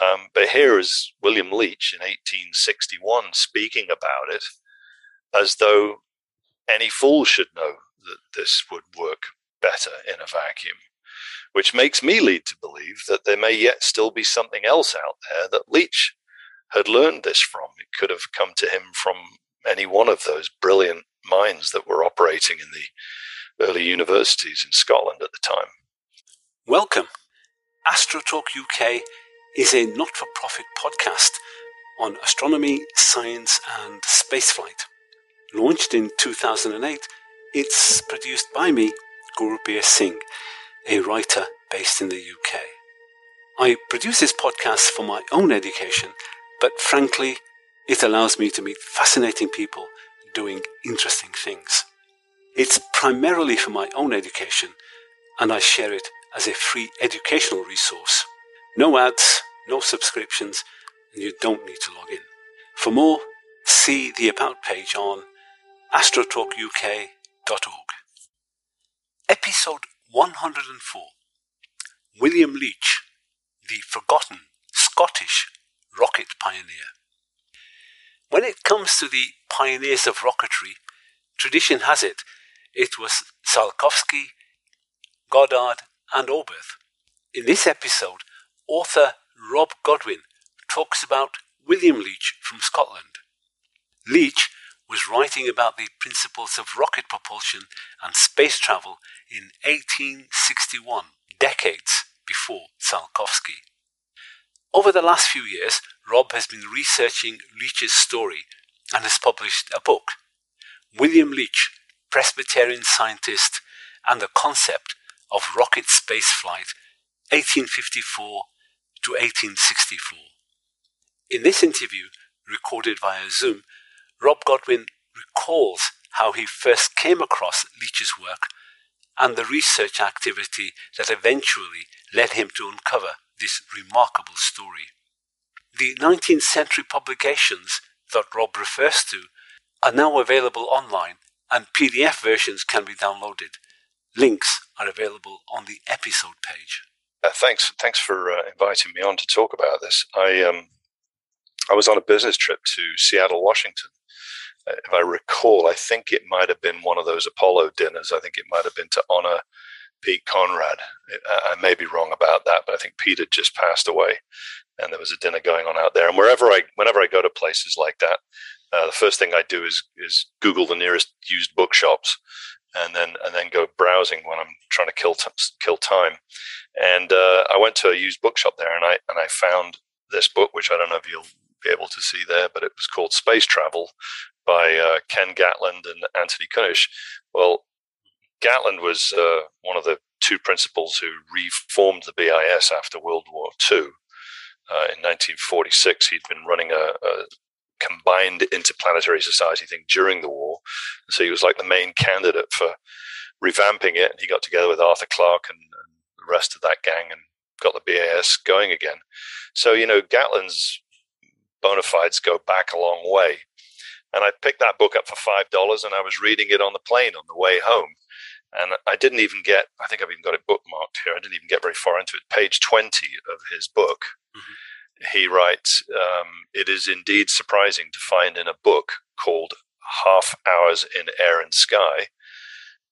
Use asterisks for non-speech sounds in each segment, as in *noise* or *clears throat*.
Um, but here is William Leitch in 1861 speaking about it as though any fool should know that this would work better in a vacuum, which makes me lead to believe that there may yet still be something else out there that Leitch had learned this from. It could have come to him from any one of those brilliant minds that were operating in the early universities in Scotland at the time. Welcome. AstroTalk UK is a not for profit podcast on astronomy, science, and spaceflight. Launched in 2008, it's produced by me, Gurbir Singh, a writer based in the UK. I produce this podcast for my own education, but frankly, it allows me to meet fascinating people doing interesting things. It's primarily for my own education, and I share it as a free educational resource. No ads, no subscriptions, and you don't need to log in. For more, see the About page on astrotalkuk.org. Episode 104 William Leitch, the forgotten Scottish rocket pioneer. When it comes to the pioneers of rocketry, tradition has it it was Tsiolkovsky, Goddard, and Oberth. In this episode, author Rob Godwin talks about William Leitch from Scotland. Leitch was writing about the principles of rocket propulsion and space travel in 1861, decades before Tsiolkovsky. Over the last few years, Rob has been researching Leitch's story and has published a book, William Leitch, Presbyterian Scientist and the Concept of Rocket Spaceflight, 1854 to 1864. In this interview, recorded via Zoom, Rob Godwin recalls how he first came across Leitch's work and the research activity that eventually led him to uncover this remarkable story. The 19th century publications that Rob refers to are now available online and PDF versions can be downloaded. Links are available on the episode page. Uh, thanks, thanks for uh, inviting me on to talk about this. I um, I was on a business trip to Seattle, Washington. Uh, if I recall, I think it might have been one of those Apollo dinners. I think it might have been to honor Pete Conrad. I may be wrong about that, but I think Pete had just passed away, and there was a dinner going on out there. And wherever I, whenever I go to places like that, uh, the first thing I do is is Google the nearest used bookshops, and then and then go browsing when I'm trying to kill t- kill time. And uh, I went to a used bookshop there, and I and I found this book, which I don't know if you'll be able to see there, but it was called Space Travel by uh, Ken Gatland and Anthony Kunesch. Well, Gatland was uh, one of the two principals who reformed the BIS after World War II. Uh, in 1946, he'd been running a, a, combined interplanetary society thing during the war. So he was like the main candidate for revamping it. And he got together with Arthur Clarke and, and the rest of that gang and got the BAS going again. So, you know, Gatland's bona fides go back a long way. And I picked that book up for $5 and I was reading it on the plane on the way home. And I didn't even get, I think I've even got it bookmarked here. I didn't even get very far into it. Page 20 of his book. Mm-hmm he writes, um, It is indeed surprising to find in a book called Half Hours in Air and Sky,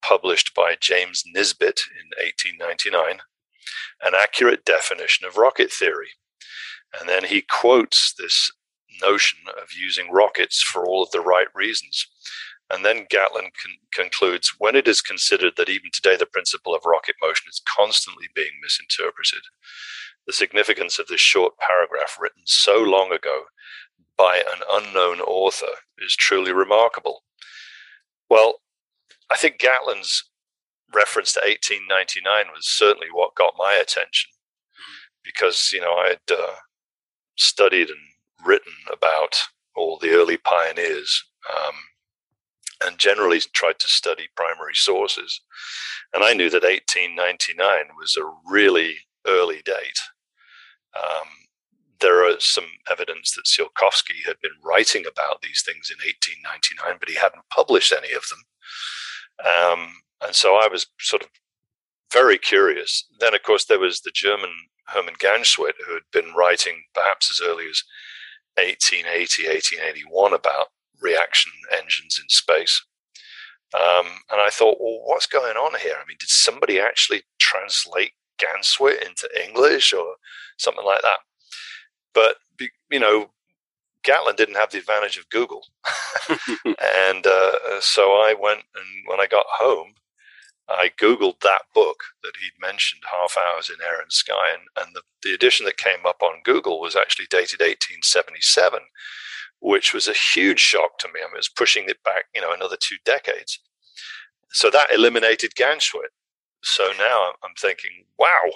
published by James Nisbet in 1899, an accurate definition of rocket theory. And then he quotes this notion of using rockets for all of the right reasons. And then Gatland con- concludes when it is considered that even today the principle of rocket motion is constantly being misinterpreted, the significance of this short paragraph written so long ago by an unknown author is truly remarkable. Well, I think Gatland's reference to 1899 was certainly what got my attention because, you know, I had uh, studied and written about all the early pioneers um, and generally tried to study primary sources. And I knew that 1899 was a really early date. Um, there are some evidence that Tsiolkovsky had been writing about these things in 1899, but he hadn't published any of them. Um, and so I was sort of very curious. Then, of course, there was the German Hermann Ganswindt, who had been writing perhaps as early as 1880, 1881 about reaction engines in space. Um, and I thought, well, what's going on here? I mean, did somebody actually translate Ganswindt into English or something like that? But, you know, Gatland didn't have the advantage of Google. *laughs* and uh, so I went and when I got home, I Googled that book that he'd mentioned, Half Hours in Air and Sky, and, and the, the edition that came up on Google was actually dated 1877, which was a huge shock to me. I mean, it was pushing it back, you know, another two decades. So that eliminated Ganswindt. So now I'm thinking, wow.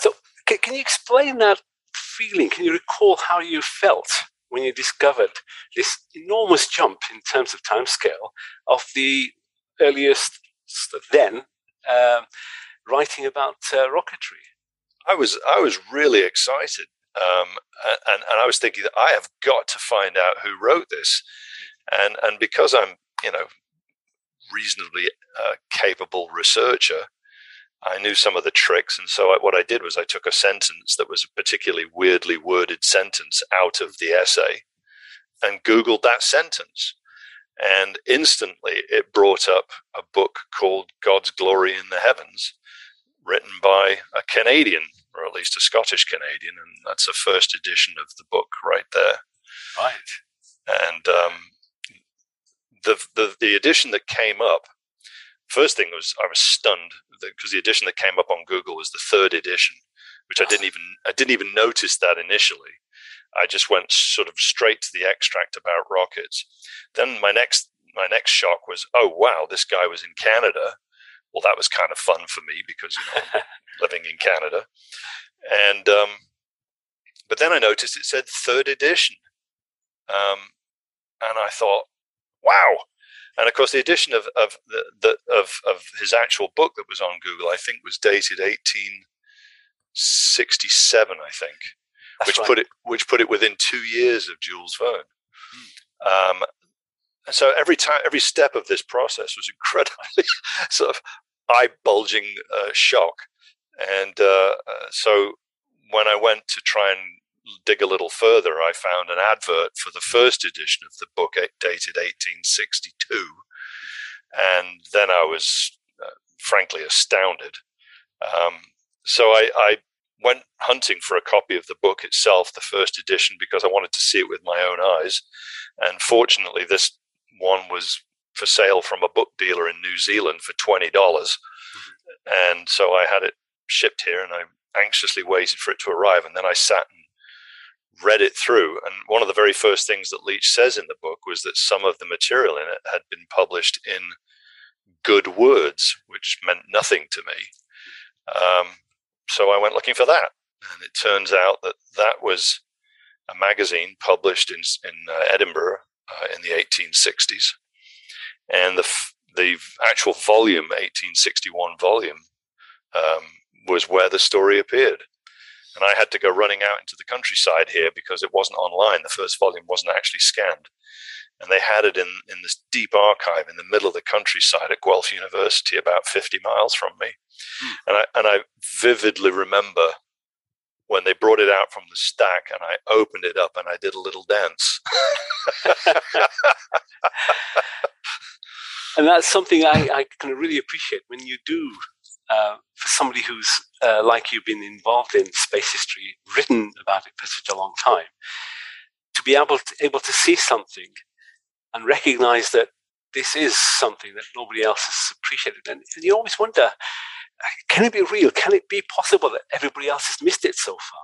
so can, can you explain that feeling? Can you recall how you felt when you discovered this enormous jump in terms of timescale of the earliest then uh, writing about uh, rocketry. I was I was really excited, um, and and I was thinking that I have got to find out who wrote this, and and because I'm you know reasonably uh, capable researcher, I knew some of the tricks, and so I, what I did was I took a sentence that was a particularly weirdly worded sentence out of the essay, and Googled that sentence, and instantly it brought up a book called God's Glory in the Heavens, written by a Canadian, or at least a Scottish Canadian. And that's the first edition of the book right there. Right. And um, the, the, the edition that came up, first thing was I was stunned because the edition that came up on Google was the third edition, which I didn't even I didn't even notice that initially. I just went sort of straight to the extract about rockets. Then my next my next shock was, oh wow, this guy was in Canada. Well, that was kind of fun for me because you know *laughs* living in Canada, and um, but then I noticed it said third edition, um, and I thought, wow. And of course, the edition of of the, the of of his actual book that was on Google, I think, was dated eighteen sixty seven. I think. That's which right. put it which put it within two years of Jules Verne. Mm. Um, so every time, every step of this process was incredibly *laughs* sort of eye bulging uh, shock. And uh, uh, so when I went to try and dig a little further, I found an advert for the first edition of the book, dated 1862. And then I was uh, frankly astounded. Um, so I, I, went hunting for a copy of the book itself, the first edition, because I wanted to see it with my own eyes. And fortunately, this one was for sale from a book dealer in New Zealand for twenty dollars, mm-hmm. and so I had it shipped here, and I anxiously waited for it to arrive. And then I sat and read it through. And one of the very first things that Leitch says in the book was that some of the material in it had been published in good words, which meant nothing to me. Um, so I went looking for that, and it turns out that that was a magazine published in in uh, Edinburgh uh, in the 1860s, and the the actual volume, 1861 volume, um, was where the story appeared. And I had to go running out into the countryside here because it wasn't online. The first volume wasn't actually scanned. And they had it in, in this deep archive in the middle of the countryside at Guelph University, about 50 miles from me. Mm. And I and I vividly remember when they brought it out from the stack and I opened it up and I did a little dance. *laughs* and that's something I, I can really appreciate when you do, uh, for somebody who's uh, like you, been involved in space history, written about it for such a long time, to be able to, able to see something and recognize that this is something that nobody else has appreciated. And, and you always wonder, can it be real? Can it be possible that everybody else has missed it so far?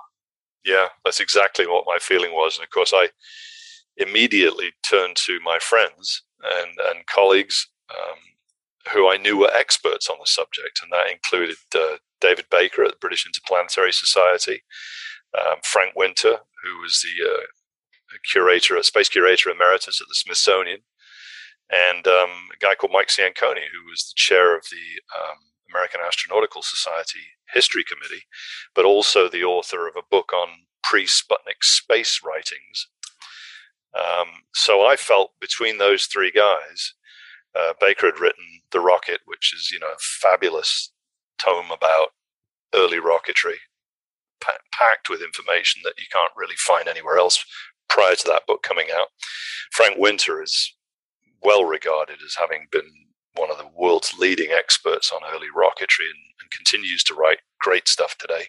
Yeah, that's exactly what my feeling was. And of course, I immediately turned to my friends and, and colleagues um, who I knew were experts on the subject. And that included uh, David Baker at the British Interplanetary Society, um, Frank Winter, who was the uh, curator, a space curator emeritus at the Smithsonian, and um, a guy called Mike Ciancone, who was the chair of the um, American Astronautical Society History Committee, but also the author of a book on pre Sputnik space writings. Um, so I felt between those three guys, uh, Baker had written The Rocket, which is, you know, a fabulous tome about early rocketry. packed with information that you can't really find anywhere else prior to that book coming out. Frank Winter is well regarded as having been one of the world's leading experts on early rocketry and, and continues to write great stuff today.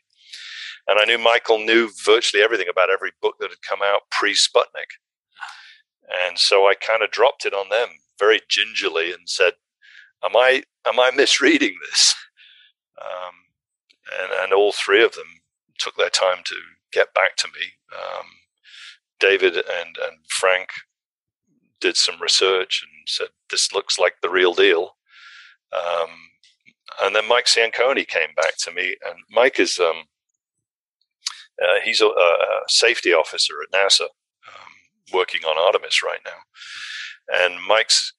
And I knew Michael knew virtually everything about every book that had come out pre Sputnik. And so I kind of dropped it on them very gingerly and said, "Am I am I misreading this?" Um, and and all three of them took their time to get back to me. Um, David and and Frank did some research and said this looks like the real deal. Um, and then Mike Ciancone came back to me, and Mike is um, uh, he's a, a, safety officer at NASA, um, working on Artemis right now. And Mike's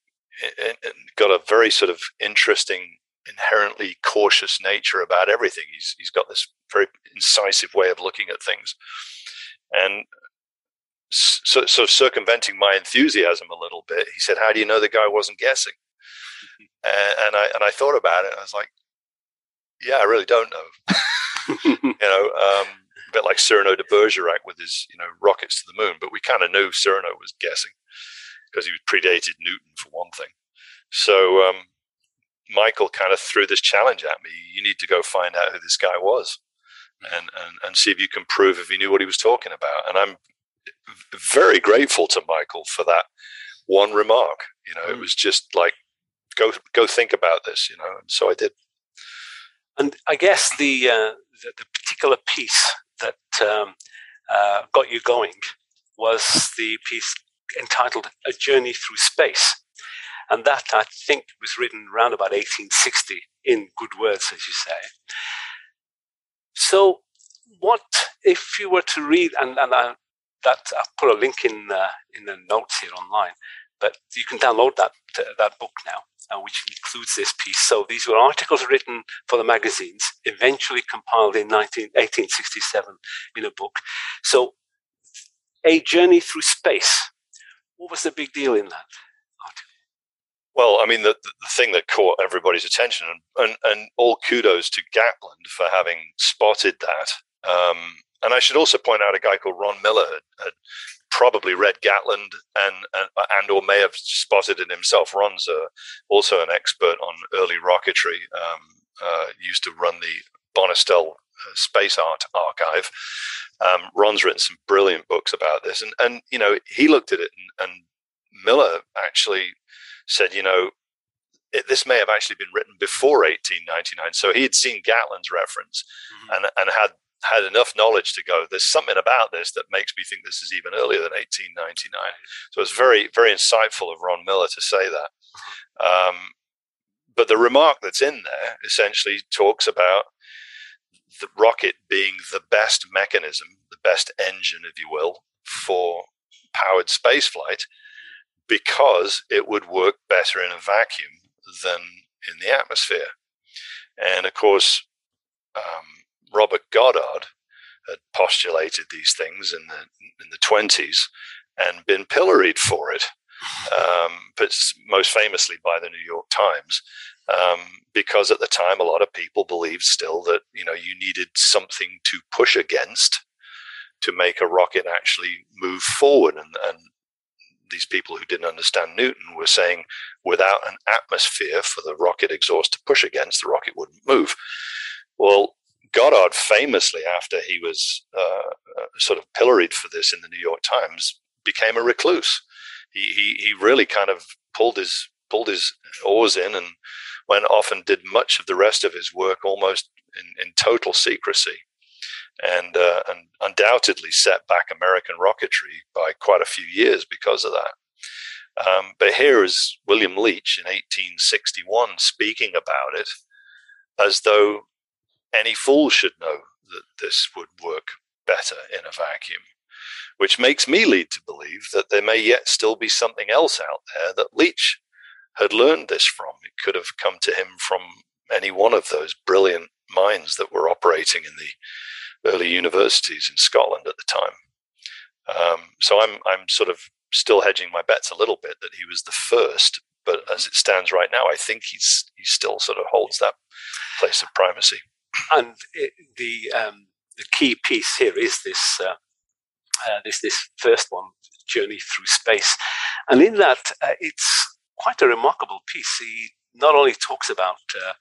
eh, eh, got a very sort of interesting, inherently cautious nature about everything. He's he's got this very incisive way of looking at things, and so, sort of circumventing my enthusiasm a little bit, he said, "How do you know the guy wasn't guessing?" and, and I and I thought about it. I was like, "Yeah, I really don't know." *laughs* you know, um, a bit like Cyrano de Bergerac with his you know rockets to the moon, but we kind of knew Cyrano was guessing because he predated Newton for one thing. So um, Michael kind of threw this challenge at me: "You need to go find out who this guy was." And, and, and see if you can prove if he knew what he was talking about. And I'm very grateful to Michael for that one remark. You know, mm. it was just like, go go think about this. You know, and so I did. And I guess the uh, the, the, particular piece that um, uh, got you going was the piece entitled "A Journey Through Space," and that I think was written around about 1860 in good words, as you say. So, what if you were to read, and, and I that I'll put a link in uh, in the notes here online. But you can download that uh, that book now, uh, which includes this piece. So these were articles written for the magazines, eventually compiled in 19, 1867 in a book. So, a journey through space. What was the big deal in that? Well, I mean, the, the thing that caught everybody's attention, and, and, and all kudos to Gatland for having spotted that. Um, and I should also point out a guy called Ron Miller had, had probably read Gatland and, and, and or may have spotted it himself. Ron's a, also an expert on early rocketry. Um, uh, used to run the Bonestell uh, Space Art Archive. Um, Ron's written some brilliant books about this, and and you know he looked at it, and, and Miller actually said, you know, it, this may have actually been written before 1899. So he had seen Gatland's reference mm-hmm. and and had had enough knowledge to go, there's something about this that makes me think this is even earlier than 1899. So it's very, very insightful of Ron Miller to say that. Um, but the remark that's in there essentially talks about the rocket being the best mechanism, the best engine, if you will, for powered spaceflight because it would work better in a vacuum than in the atmosphere. And of course, um, Robert Goddard had postulated these things in the in the twenties and been pilloried for it, um, but most famously by the New York Times, um, because at the time a lot of people believed still that you know you needed something to push against to make a rocket actually move forward, and, and these people who didn't understand Newton were saying without an atmosphere for the rocket exhaust to push against, the rocket wouldn't move. Well, Goddard famously, after he was uh, uh, sort of pilloried for this in the New York Times, became a recluse. He, he, he really kind of pulled his pulled his oars in and went often did much of the rest of his work almost in, in total secrecy, and uh, and undoubtedly set back American rocketry by quite a few years because of that. Um, but here is William Leitch in 1861 speaking about it as though any fool should know that this would work better in a vacuum, which makes me lead to believe that there may yet still be something else out there that Leitch had learned this from. Could have come to him from any one of those brilliant minds that were operating in the early universities in Scotland at the time. Um, so I'm I'm sort of still hedging my bets a little bit that he was the first, but as it stands right now, I think he's he still sort of holds that place of primacy and it, the um, the key piece here is this uh, uh, this this first one, journey through space, and in that uh, it's quite a remarkable piece. He not only talks about uh,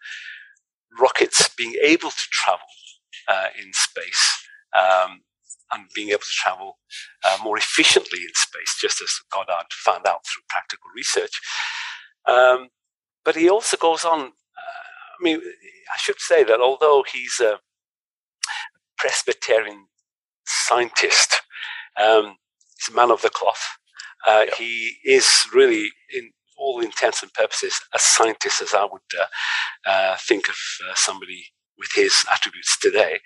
rockets being able to travel uh, in space. Um, and being able to travel uh, more efficiently in space, just as Goddard found out through practical research. Um, but he also goes on. Uh, I mean, I should say that although he's a Presbyterian scientist, um, he's a man of the cloth. Uh, yeah. He is really, in all intents and purposes, a scientist as I would uh, uh, think of uh, somebody with his attributes today.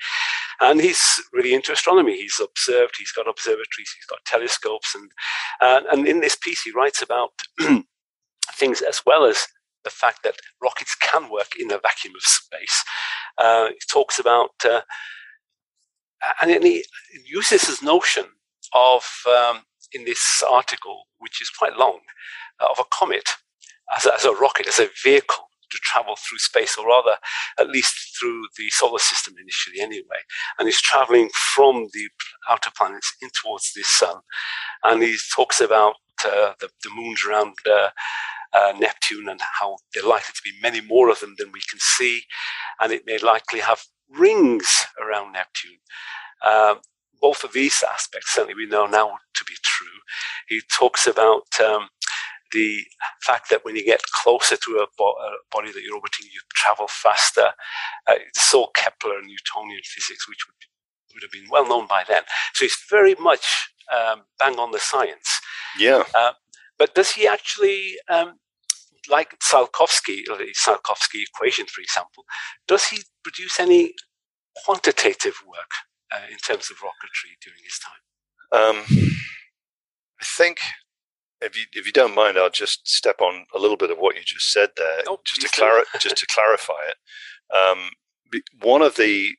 And he's really into astronomy. He's observed, he's got observatories, he's got telescopes. And, and in this piece, he writes about *clears throat* things as well as the fact that rockets can work in a vacuum of space. Uh, he talks about, uh, and he uses his notion of, um, in this article, which is quite long, uh, of a comet as a, as a rocket, as a vehicle to travel through space, or rather, at least through the solar system initially, anyway. And he's traveling from the outer planets in towards the sun. And he talks about uh, the, the, moons around uh, uh, Neptune and how there are likely to be many more of them than we can see. And it may likely have rings around Neptune. Um, both of these aspects, certainly we know now to be true. He talks about um, the fact that when you get closer to a, bo- a body that you're orbiting, you travel faster. Uh, all Kepler and Newtonian physics, which would, would have been well known by then. So it's very much um, bang on the science. Yeah. Uh, but does he actually, um, like Tsiolkovsky, or the Tsiolkovsky equation, for example, does he produce any quantitative work uh, in terms of rocketry during his time? Um, I think if you if you don't mind, I'll just step on a little bit of what you just said there, oh, just to clar- just to clarify it. Um, one of the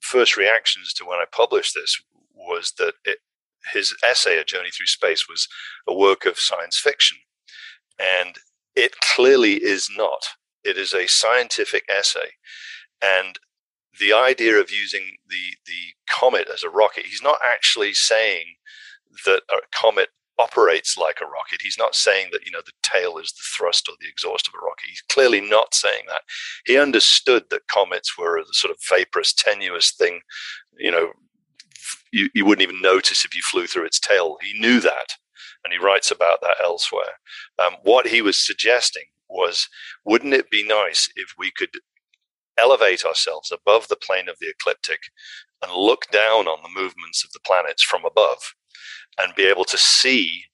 first reactions to when I published this was that it, his essay, A Journey Through Space, was a work of science fiction, and it clearly is not. It is a scientific essay, and the idea of using the the comet as a rocket, he's not actually saying that a comet operates like a rocket. He's not saying that, you know, the tail is the thrust or the exhaust of a rocket. He's clearly not saying that. He understood that comets were a sort of vaporous, tenuous thing, you know, you, you wouldn't even notice if you flew through its tail. He knew that, and he writes about that elsewhere. Um, what he was suggesting was, wouldn't it be nice if we could elevate ourselves above the plane of the ecliptic and look down on the movements of the planets from above? and be able to see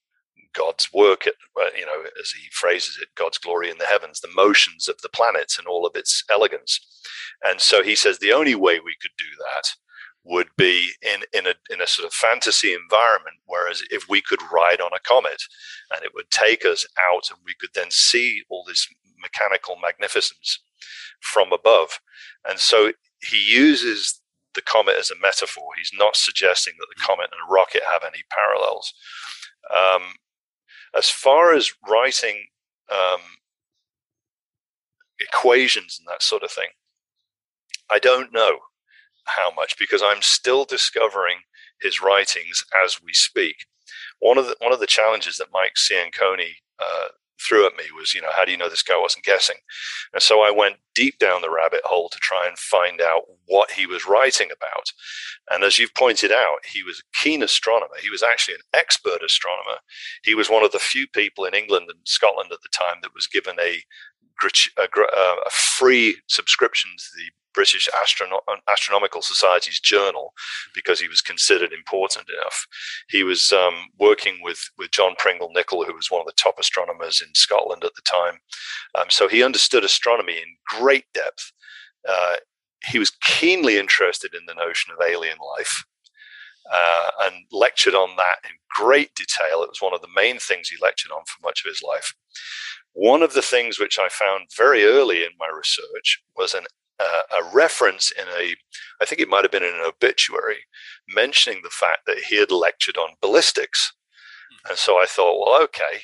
God's work, at, uh, you know, as he phrases it, God's glory in the heavens, the motions of the planets and all of its elegance. And so he says the only way we could do that would be in, in a in a sort of fantasy environment. Whereas if we could ride on a comet and it would take us out and we could then see all this mechanical magnificence from above. And so he uses the comet as a metaphor. He's not suggesting that the mm. comet and a rocket have any parallels. Um, as far as writing um, equations and that sort of thing, I don't know how much because I'm still discovering his writings as we speak. One of the one of the challenges that Mike Ciancone uh, threw at me was, you know, how do you know this guy wasn't guessing? And so I went deep down the rabbit hole to try and find out what he was writing about. And as you've pointed out, he was a keen astronomer. He was actually an expert astronomer. He was one of the few people in England and Scotland at the time that was given a a, a, free subscription to the British Astrono- Astronomical Society's journal because he was considered important enough. He was um, working with, with John Pringle Nichol, who was one of the top astronomers in Scotland at the time. Um, so he understood astronomy in great depth. Uh, he was keenly interested in the notion of alien life. Uh, and lectured on that in great detail. It was one of the main things he lectured on for much of his life. One of the things which I found very early in my research was an uh, a reference in a, I think it might have been in an obituary, mentioning the fact that he had lectured on ballistics. Hmm. And so I thought, well, okay,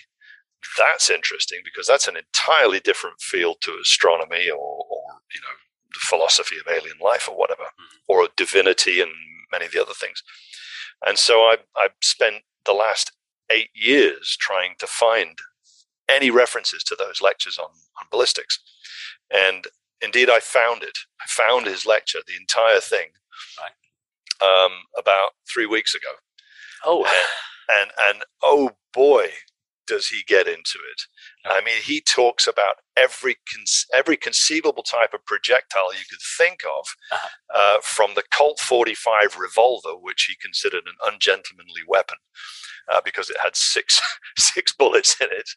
that's interesting because that's an entirely different field to astronomy or, or you know, the philosophy of alien life or whatever, mm-hmm. or divinity and many of the other things. And so I, I spent the last eight years trying to find any references to those lectures on, on ballistics. And indeed, I found it. I found his lecture, the entire thing, right. um, about three weeks ago. Oh, and, and, and oh boy, does he get into it? I mean, he talks about every every conceivable type of projectile you could think of, uh-huh. uh, from the Colt 45 revolver, which he considered an ungentlemanly weapon uh, because it had six *laughs* six bullets in it,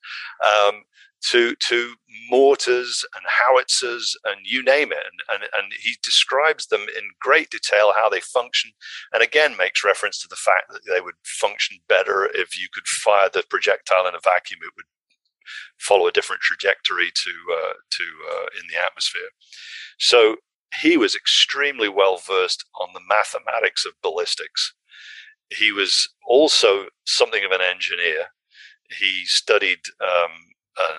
um, to to mortars and howitzers and you name it. And, and and he describes them in great detail how they function and again makes reference to the fact that they would function better if you could fire the projectile in a vacuum. It would follow a different trajectory to uh, to uh, in the atmosphere. So he was extremely well versed on the mathematics of ballistics. He was also something of an engineer. He studied um, uh,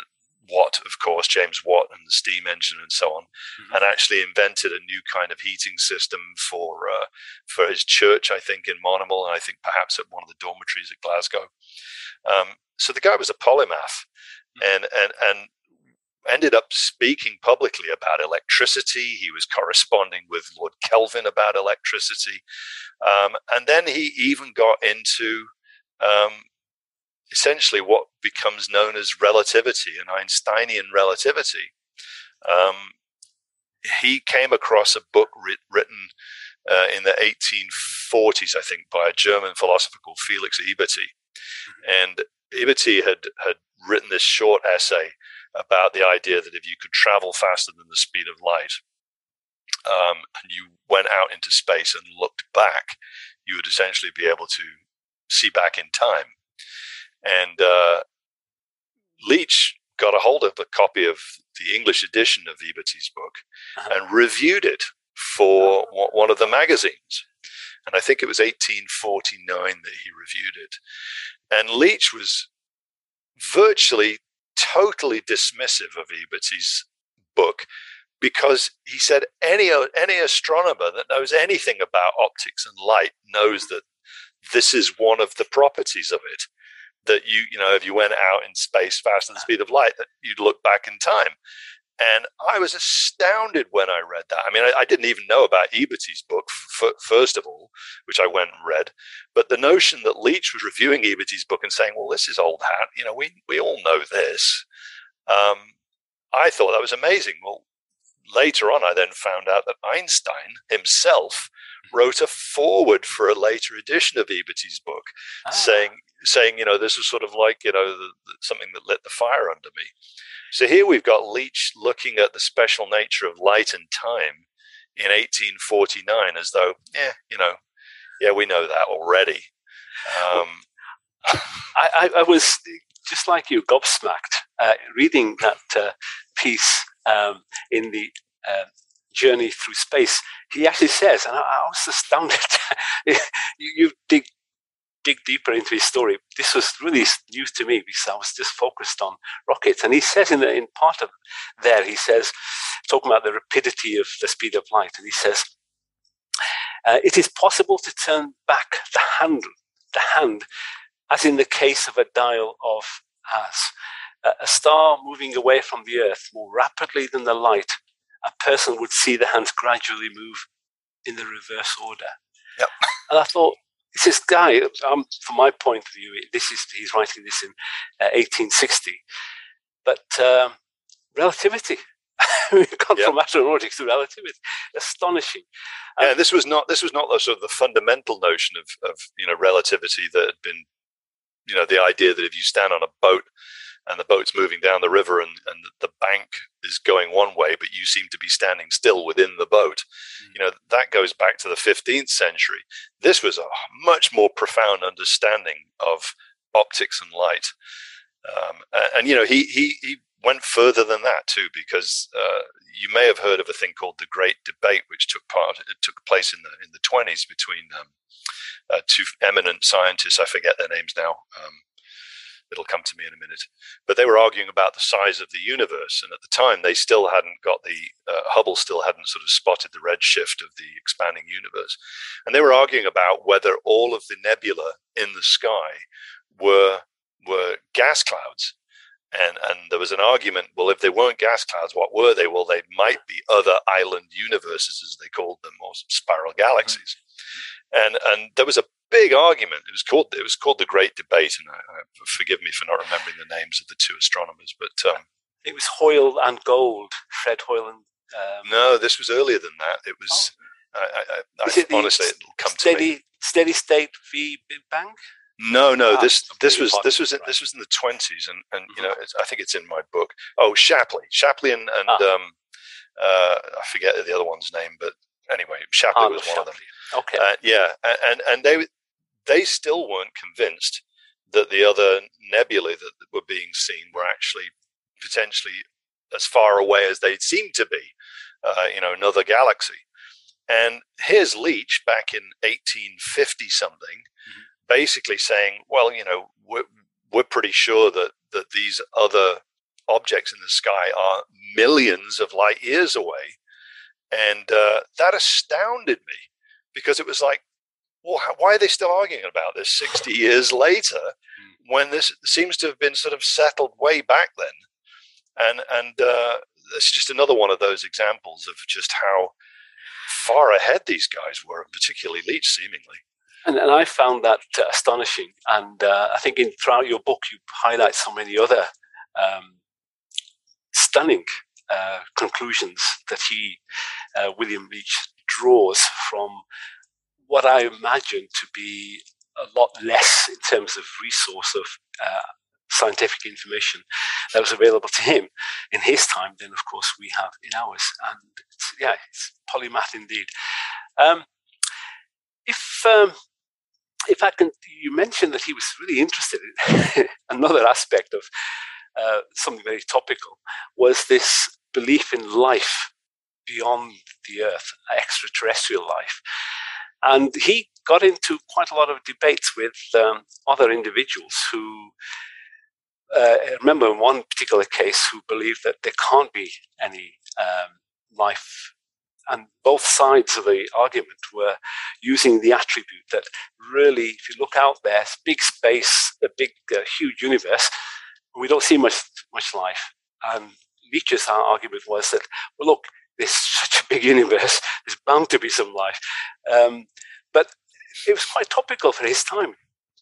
Watt, of course, James Watt, and the steam engine and so on, mm-hmm. and actually invented a new kind of heating system for uh, for his church, I think, in Monimail, and I think perhaps at one of the dormitories at Glasgow. Um, so the guy was a polymath, mm-hmm. and and and ended up speaking publicly about electricity. He was corresponding with Lord Kelvin about electricity, um, and then he even got into um, essentially what becomes known as relativity and Einsteinian relativity. Um, he came across a book writ- written uh, in the 1840s, I think, by a German philosopher called Felix Ibert. And Ibert had, had written this short essay about the idea that if you could travel faster than the speed of light, um, and you went out into space and looked back, you would essentially be able to see back in time. And uh, Leitch got a hold of a copy of the English edition of Ibert's book uh-huh. and reviewed it for one of the magazines. And I think it was 1849 that he reviewed it. And Leitch was virtually totally dismissive of Ibert's book because he said any any astronomer that knows anything about optics and light knows that this is one of the properties of it that you you know if you went out in space faster than the speed of light that you'd look back in time and I was astounded when I read that. I mean, I, I didn't even know about Ibert's book, f- first of all, which I went and read. But the notion that Leitch was reviewing Ibert's book and saying, well, this is old hat, you know, we, we all know this. Um, I thought that was amazing. Well, later on, I then found out that Einstein himself wrote a foreword for a later edition of Ibert's book, ah. saying, saying, you know, this is sort of like, you know, the, the, something that lit the fire under me. So here we've got Leitch looking at the special nature of light and time in 1849 as though, yeah, you know, yeah, we know that already. Um, I, I, I, was just like you, gobsmacked, uh, reading that uh, piece um, in the uh, journey through space. He actually says, and I, I was astounded. *laughs* you, you dig dig deeper into his story, this was really news to me because I was just focused on rockets. And he says in, the, in part of there, he says, talking about the rapidity of the speed of light, and he says, uh, it is possible to turn back the hand, the hand, as in the case of a dial of as a star moving away from the Earth more rapidly than the light, a person would see the hands gradually move in the reverse order. Yep. *laughs* And I thought, it's this guy, um, from my point of view, this is he's writing this in uh, 1860, but um, relativity. *laughs* We've gone yep. from aeronautics to relativity. Astonishing. Um, yeah, this was not this was not the sort of the fundamental notion of, of you know relativity that had been, you know, the idea that if you stand on a boat and the boat's moving down the river and, and the bank is going one way, but you seem to be standing still within the boat. Mm. You know, that goes back to the 15th century. This was a much more profound understanding of optics and light. Um, and, and, you know, he, he, he went further than that too, because uh, you may have heard of a thing called the Great Debate, which took part, it took place in the, in the 20s between um, uh, two eminent scientists. I forget their names now. Um, It'll come to me in a minute. But they were arguing about the size of the universe, and at the time they still hadn't got the uh, Hubble still hadn't sort of spotted the redshift of the expanding universe, and they were arguing about whether all of the nebula in the sky were were gas clouds. And, and there was an argument well, if they weren't gas clouds, what were they? Well, they might be other island universes, as they called them, or spiral galaxies. And, and there was a big argument. It was called it was called the Great Debate, and I, I, forgive me for not remembering the names of the two astronomers, but um, it was Hoyle and Gold, Fred Hoyle and. Um, no, this was earlier than that. It was. Oh. I, I, honestly, it'll come steady, to me. Steady state v Big Bang. No, no. Ah, this this was this was right. this was in the twenties, and and mm-hmm. you know I think it's in my book. Oh, Shapley, Shapley, and and ah. um, uh, I forget the other one's name, but anyway, Shapley was one Shapley. of them. Okay. Uh, yeah, and and they they still weren't convinced that the other nebulae that were being seen were actually potentially as far away as they seemed to be, uh, you know, another galaxy. And here's Leitch back in 1850 something, mm-hmm. basically saying, well, you know, we're, we're pretty sure that, that these other objects in the sky are millions of light years away. And uh, that astounded me because it was like, well, why are they still arguing about this 60 years later hmm. when this seems to have been sort of settled way back then? And, and uh, this is just another one of those examples of just how far ahead these guys were, particularly Leitch, seemingly. And, and I found that uh, astonishing. And uh, I think in, throughout your book, you highlight so many other um, stunning uh, conclusions that he, uh, William Leitch, draws from what I imagine to be a lot less in terms of resource of uh, scientific information that was available to him in his time than, of course, we have in ours. And it's, yeah, it's polymath indeed. Um, if um, if I can, you mentioned that he was really interested in *laughs* another aspect of uh, something very topical was this belief in life beyond the Earth, extraterrestrial life. And he got into quite a lot of debates with um, other individuals who, uh, I remember in one particular case, who believed that there can't be any um, life. And both sides of the argument were using the attribute that really, if you look out there, big space, a big, uh, huge universe, we don't see much, much life. And Leitch's argument was that, well, look, there's such a big universe, there's bound to be some life. Um, but it was quite topical for his time.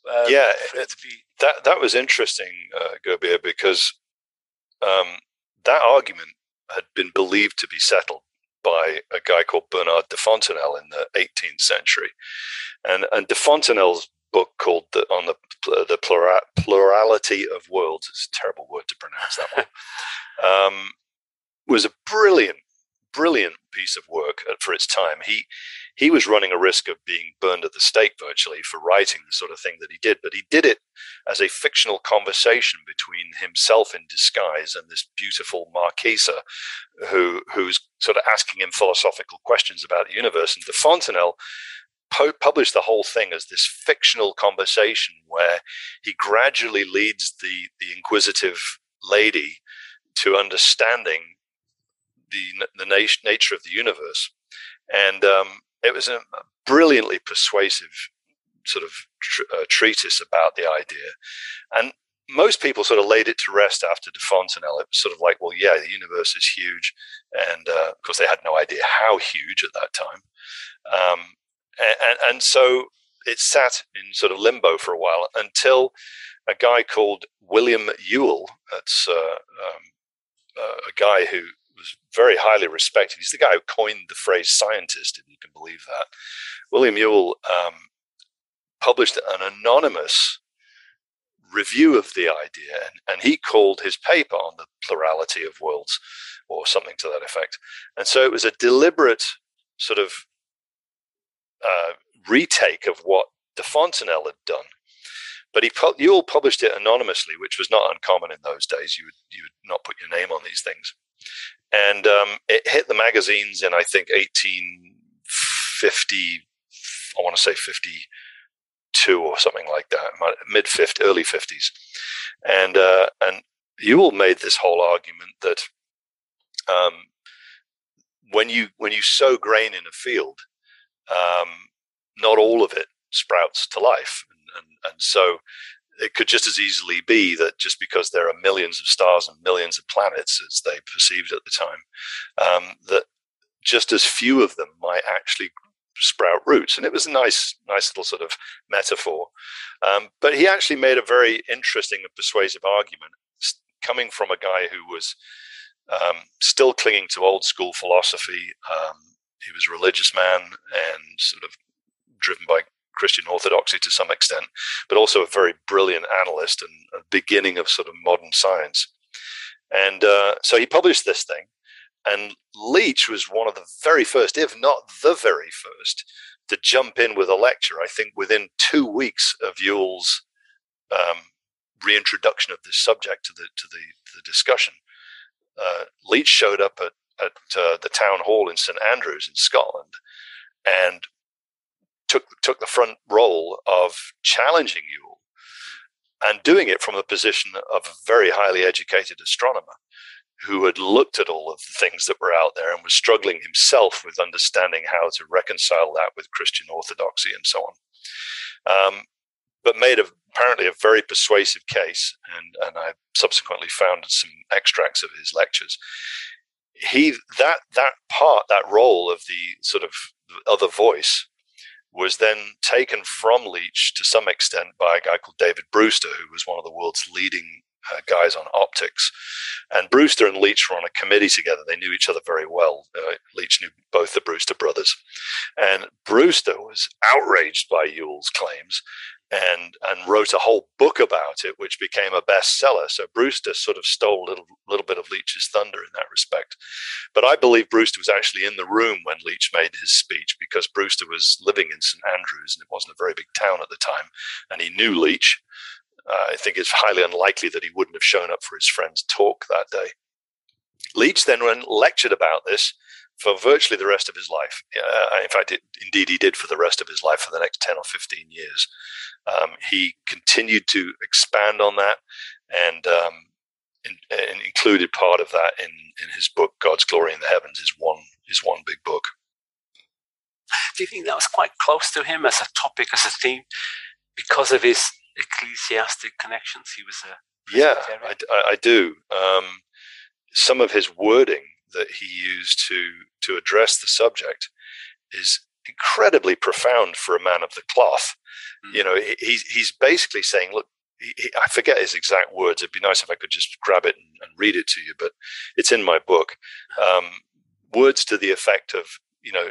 Um, yeah, it, be... that that was interesting, uh, Gurbir, because um, that argument had been believed to be settled by a guy called Bernard de Fontenelle in the 18th century, and and de Fontenelle's book called the, on the the plura, plurality of worlds. It's a terrible word to pronounce that one. *laughs* um, was a brilliant brilliant piece of work uh, for its time. He he was running a risk of being burned at the stake virtually for writing the sort of thing that he did, but he did it as a fictional conversation between himself in disguise and this beautiful Marquesa, who who's sort of asking him philosophical questions about the universe. And de Fontenelle po- published the whole thing as this fictional conversation where he gradually leads the the inquisitive lady to understanding the the nat- nature of the universe, and um, it was a brilliantly persuasive sort of tr- uh, treatise about the idea, and most people sort of laid it to rest after de Fontenelle. It was sort of like, well, yeah, the universe is huge, and uh, of course they had no idea how huge at that time, um, and, and so it sat in sort of limbo for a while until a guy called William Whewell, that's uh, um, uh, a guy who was very highly respected. He's the guy who coined the phrase scientist, if you can believe that. William Whewell um, published an anonymous review of the idea, and, he called his paper on the plurality of worlds, or something to that effect. And so it was a deliberate sort of uh, retake of what de Fontenelle had done. But he Whewell published it anonymously, which was not uncommon in those days. You would you would not put your name on these things and um, it hit the magazines in I think 1850. I want to say 52 52 or something like that, mid 50, early 50s, and uh, and Whewell made this whole argument that um, when you when you sow grain in a field, um, not all of it sprouts to life, and, and, and so it could just as easily be that just because there are millions of stars and millions of planets, as they perceived at the time, um, that just as few of them might actually sprout roots. And it was a nice, nice little sort of metaphor. Um, but he actually made a very interesting and persuasive argument coming from a guy who was um, still clinging to old school philosophy. Um, he was a religious man and sort of driven by Christian orthodoxy to some extent, but also a very brilliant analyst and a beginning of sort of modern science. And uh, so he published this thing. And Leitch was one of the very first, if not the very first, to jump in with a lecture. I think within two weeks of Whewell's um, reintroduction of this subject to the to the, the discussion, uh, Leitch showed up at at uh, the town hall in St Andrews in Scotland, and took took the front role of challenging Whewell and doing it from the position of a very highly educated astronomer who had looked at all of the things that were out there and was struggling himself with understanding how to reconcile that with Christian orthodoxy and so on. Um, but made a, apparently a very persuasive case, and, and I subsequently found some extracts of his lectures. He that that part, that role of the sort of other voice, was then taken from Leitch to some extent by a guy called David Brewster, who was one of the world's leading uh, guys on optics. And Brewster and Leitch were on a committee together. They knew each other very well. Uh, Leitch knew both the Brewster brothers. And Brewster was outraged by Whewell's claims and and wrote a whole book about it, which became a bestseller. So Brewster sort of stole a little little bit of Leitch's thunder in that respect. But I believe Brewster was actually in the room when Leitch made his speech because Brewster was living in St Andrews and it wasn't a very big town at the time, and he knew Leitch. Uh, I think it's highly unlikely that he wouldn't have shown up for his friend's talk that day. Leitch then went lectured about this for virtually the rest of his life. Uh, in fact, it, indeed, he did for the rest of his life for the next 10 or 15 years. Um, he continued to expand on that and, um, in, and, included part of that in, in his book, God's Glory in the Heavens, is one, is one big book. Do you think that was quite close to him as a topic, as a theme, because of his ecclesiastic connections? He was a yeah, I, I, do. Um, some of his wording that he used to to address the subject is incredibly profound for a man of the cloth. Mm. You know, he's he's basically saying, look. He, I forget his exact words. It'd be nice if I could just grab it and, and read it to you, but it's in my book. *laughs* Um, words to the effect of, you know,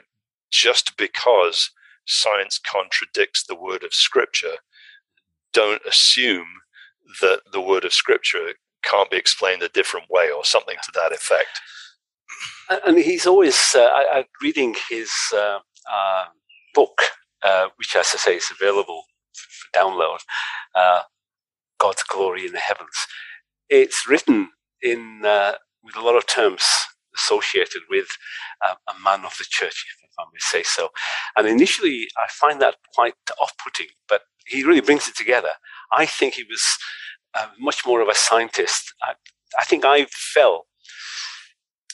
just because science contradicts the word of Scripture, don't assume that the word of Scripture can't be explained a different way or something to that effect and he's always uh, I, reading his uh, uh, book, uh, which, as I say, is available for download. Uh, God's glory in the heavens. It's written in uh, with a lot of terms associated with a man of the church, if I may say so. And initially, I find that quite off-putting, but he really brings it together. I think he was much more of a scientist. I, I think I felt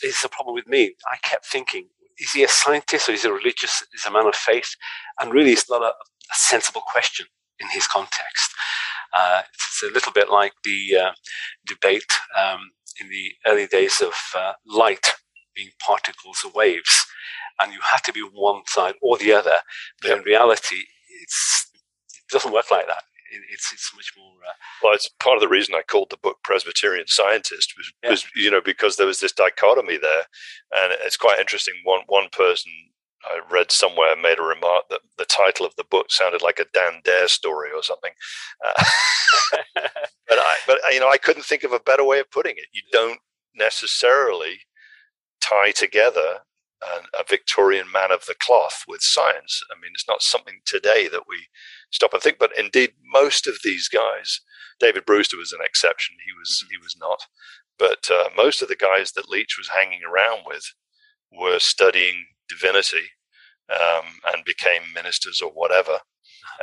is the problem with me. I kept thinking, is he a scientist or is he a religious, is he a man of faith? And really, it's not a, a sensible question in his context. Uh, it's a little bit like the uh, debate um, in the early days of uh, light being particles or waves, and you had to be one side or the other. But yeah. in reality, it's, it doesn't work like that it's it's much more. Uh, well, it's part of the reason I called the book Presbyterian Scientist was, yeah. was you know because there was this dichotomy there, and it's quite interesting. One one person I read somewhere made a remark that the title of the book sounded like a Dan Dare story or something. Uh, *laughs* but I, but you know, I couldn't think of a better way of putting it. You don't necessarily tie together a, a Victorian man of the cloth with science. I mean, it's not something today that we stop and think. But indeed, most of these guys, David Brewster was an exception. He was mm-hmm. he was not. But uh, most of the guys that Leitch was hanging around with were studying divinity um, and became ministers or whatever.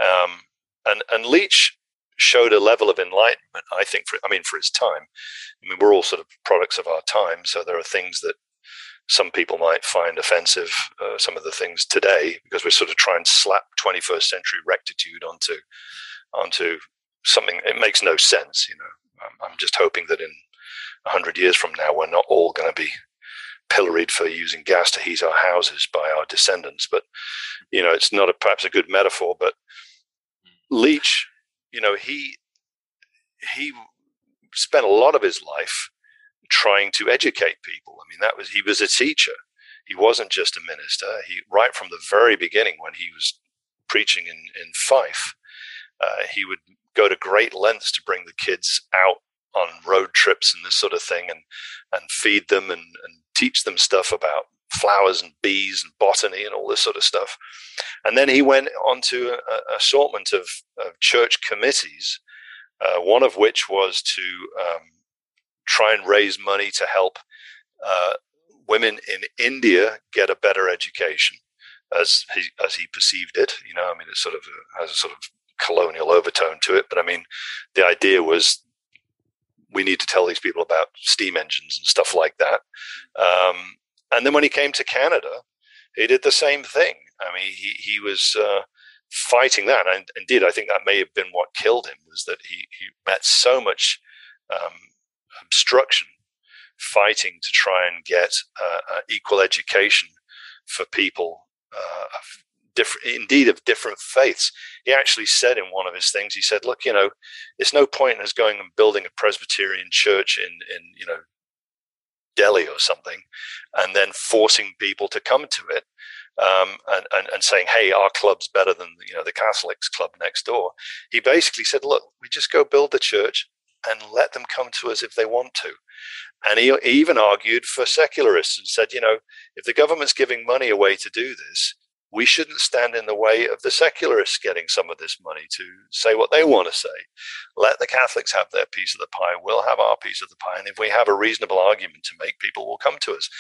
Um, and and Leitch showed a level of enlightenment. I think for I mean for his time. I mean we're all sort of products of our time, so there are things that some people might find offensive. Uh, some of the things today because we're sort of trying to slap 21st century rectitude onto onto something. It makes no sense, you know. I'm, just hoping that in hundred years from now, we're not all going to be pilloried for using gas to heat our houses by our descendants. But you know, it's not a, perhaps a good metaphor. But Leitch, you know, he he spent a lot of his life trying to educate people. I mean, that was he was a teacher. He wasn't just a minister. He right from the very beginning when he was preaching in in Fife, uh, he would go to great lengths to bring the kids out on road trips and this sort of thing and and feed them and, and teach them stuff about flowers and bees and botany and all this sort of stuff. And then he went on to an assortment of, of, church committees, uh, one of which was to um, try and raise money to help uh, women in India get a better education, as he as he perceived it. You know, I mean, it sort of has a sort of colonial overtone to it, but I mean, the idea was we need to tell these people about steam engines and stuff like that. Um, and then when he came to Canada, he did the same thing. I mean, he he was uh, fighting that, and indeed, I think that may have been what killed him was that he he met so much um, obstruction fighting to try and get uh, uh, equal education for people uh, different, indeed of different faiths. He actually said in one of his things, he said, "Look, you know, it's no point in us going and building a Presbyterian church in in you know Delhi or something, and then forcing people to come to it." Um, and, and, and saying, "Hey, our club's better than you know the Catholics club next door." He basically said, "Look, we just go build the church and let them come to us if they want to." And he, he even argued for secularists and said, "You know, if the government's giving money away to do this, we shouldn't stand in the way of the secularists getting some of this money to say what they want to say. Let the Catholics have their piece of the pie. We'll have our piece of the pie. And if we have a reasonable argument to make, people will come to us.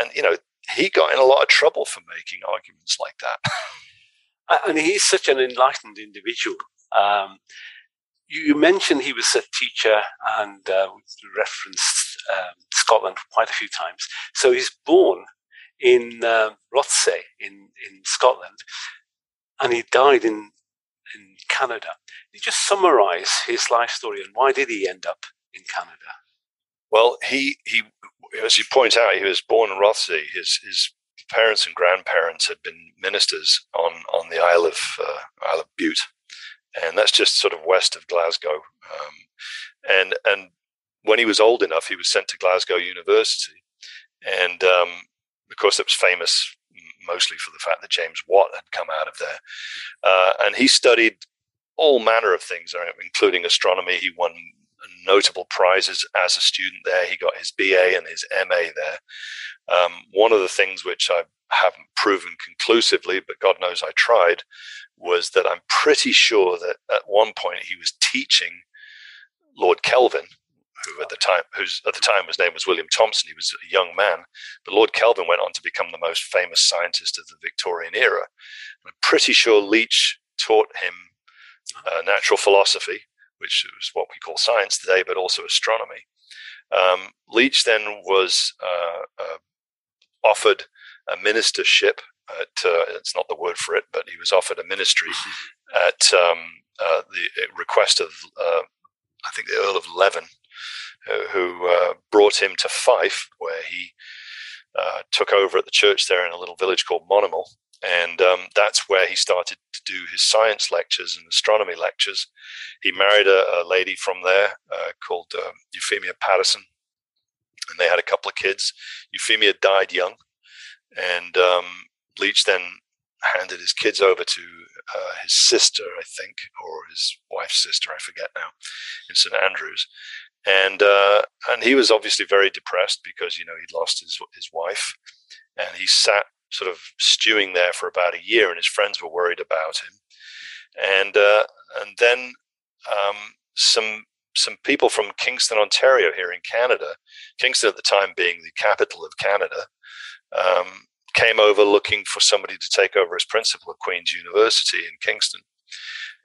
And, you know, he got in a lot of trouble for making arguments like that. *laughs* and he's such an enlightened individual. Um, you, mentioned he was a teacher and uh, referenced um, Scotland quite a few times. So he's born in uh, Rothesay in, in Scotland, and he died in in Canada. Can you just summarize his life story and why did he end up in Canada? Well, he he as you point out, he was born in Rothesay. His his parents and grandparents had been ministers on on the Isle of uh, Isle of Bute, and that's just sort of west of Glasgow. Um, and and when he was old enough, he was sent to Glasgow University, and um, of course, it was famous mostly for the fact that James Watt had come out of there. Uh, and he studied all manner of things, uh, including astronomy. He won notable prizes as a student there. He got his BA and his MA there. Um, one of the things which I haven't proven conclusively, but God knows I tried, was that I'm pretty sure that at one point he was teaching Lord Kelvin, who at the time, whose at the time his name was William Thomson. He was a young man, but Lord Kelvin went on to become the most famous scientist of the Victorian era. I'm pretty sure Leitch taught him uh, natural philosophy, which is what we call science today, but also astronomy. Um, Leitch then was uh, uh, offered a ministership at, uh, it's not the word for it, but he was offered a ministry *laughs* at um, uh, the request of, uh, I think, the Earl of Leven, who uh, brought him to Fife, where he uh, took over at the church there in a little village called Monimail. And um, that's where he started to do his science lectures and astronomy lectures. He married a, a lady from there uh, called um, Euphemia Patterson, and they had a couple of kids. Euphemia died young, and um, Leitch then handed his kids over to uh, his sister, I think, or his wife's sister, I forget now, in St Andrews. And uh, and he was obviously very depressed because you know he'd lost his his wife, and he sat sort of stewing there for about a year, and his friends were worried about him, and uh, and then um, some some people from Kingston, Ontario, here in Canada, Kingston at the time being the capital of Canada, um, came over looking for somebody to take over as principal of Queen's University in Kingston.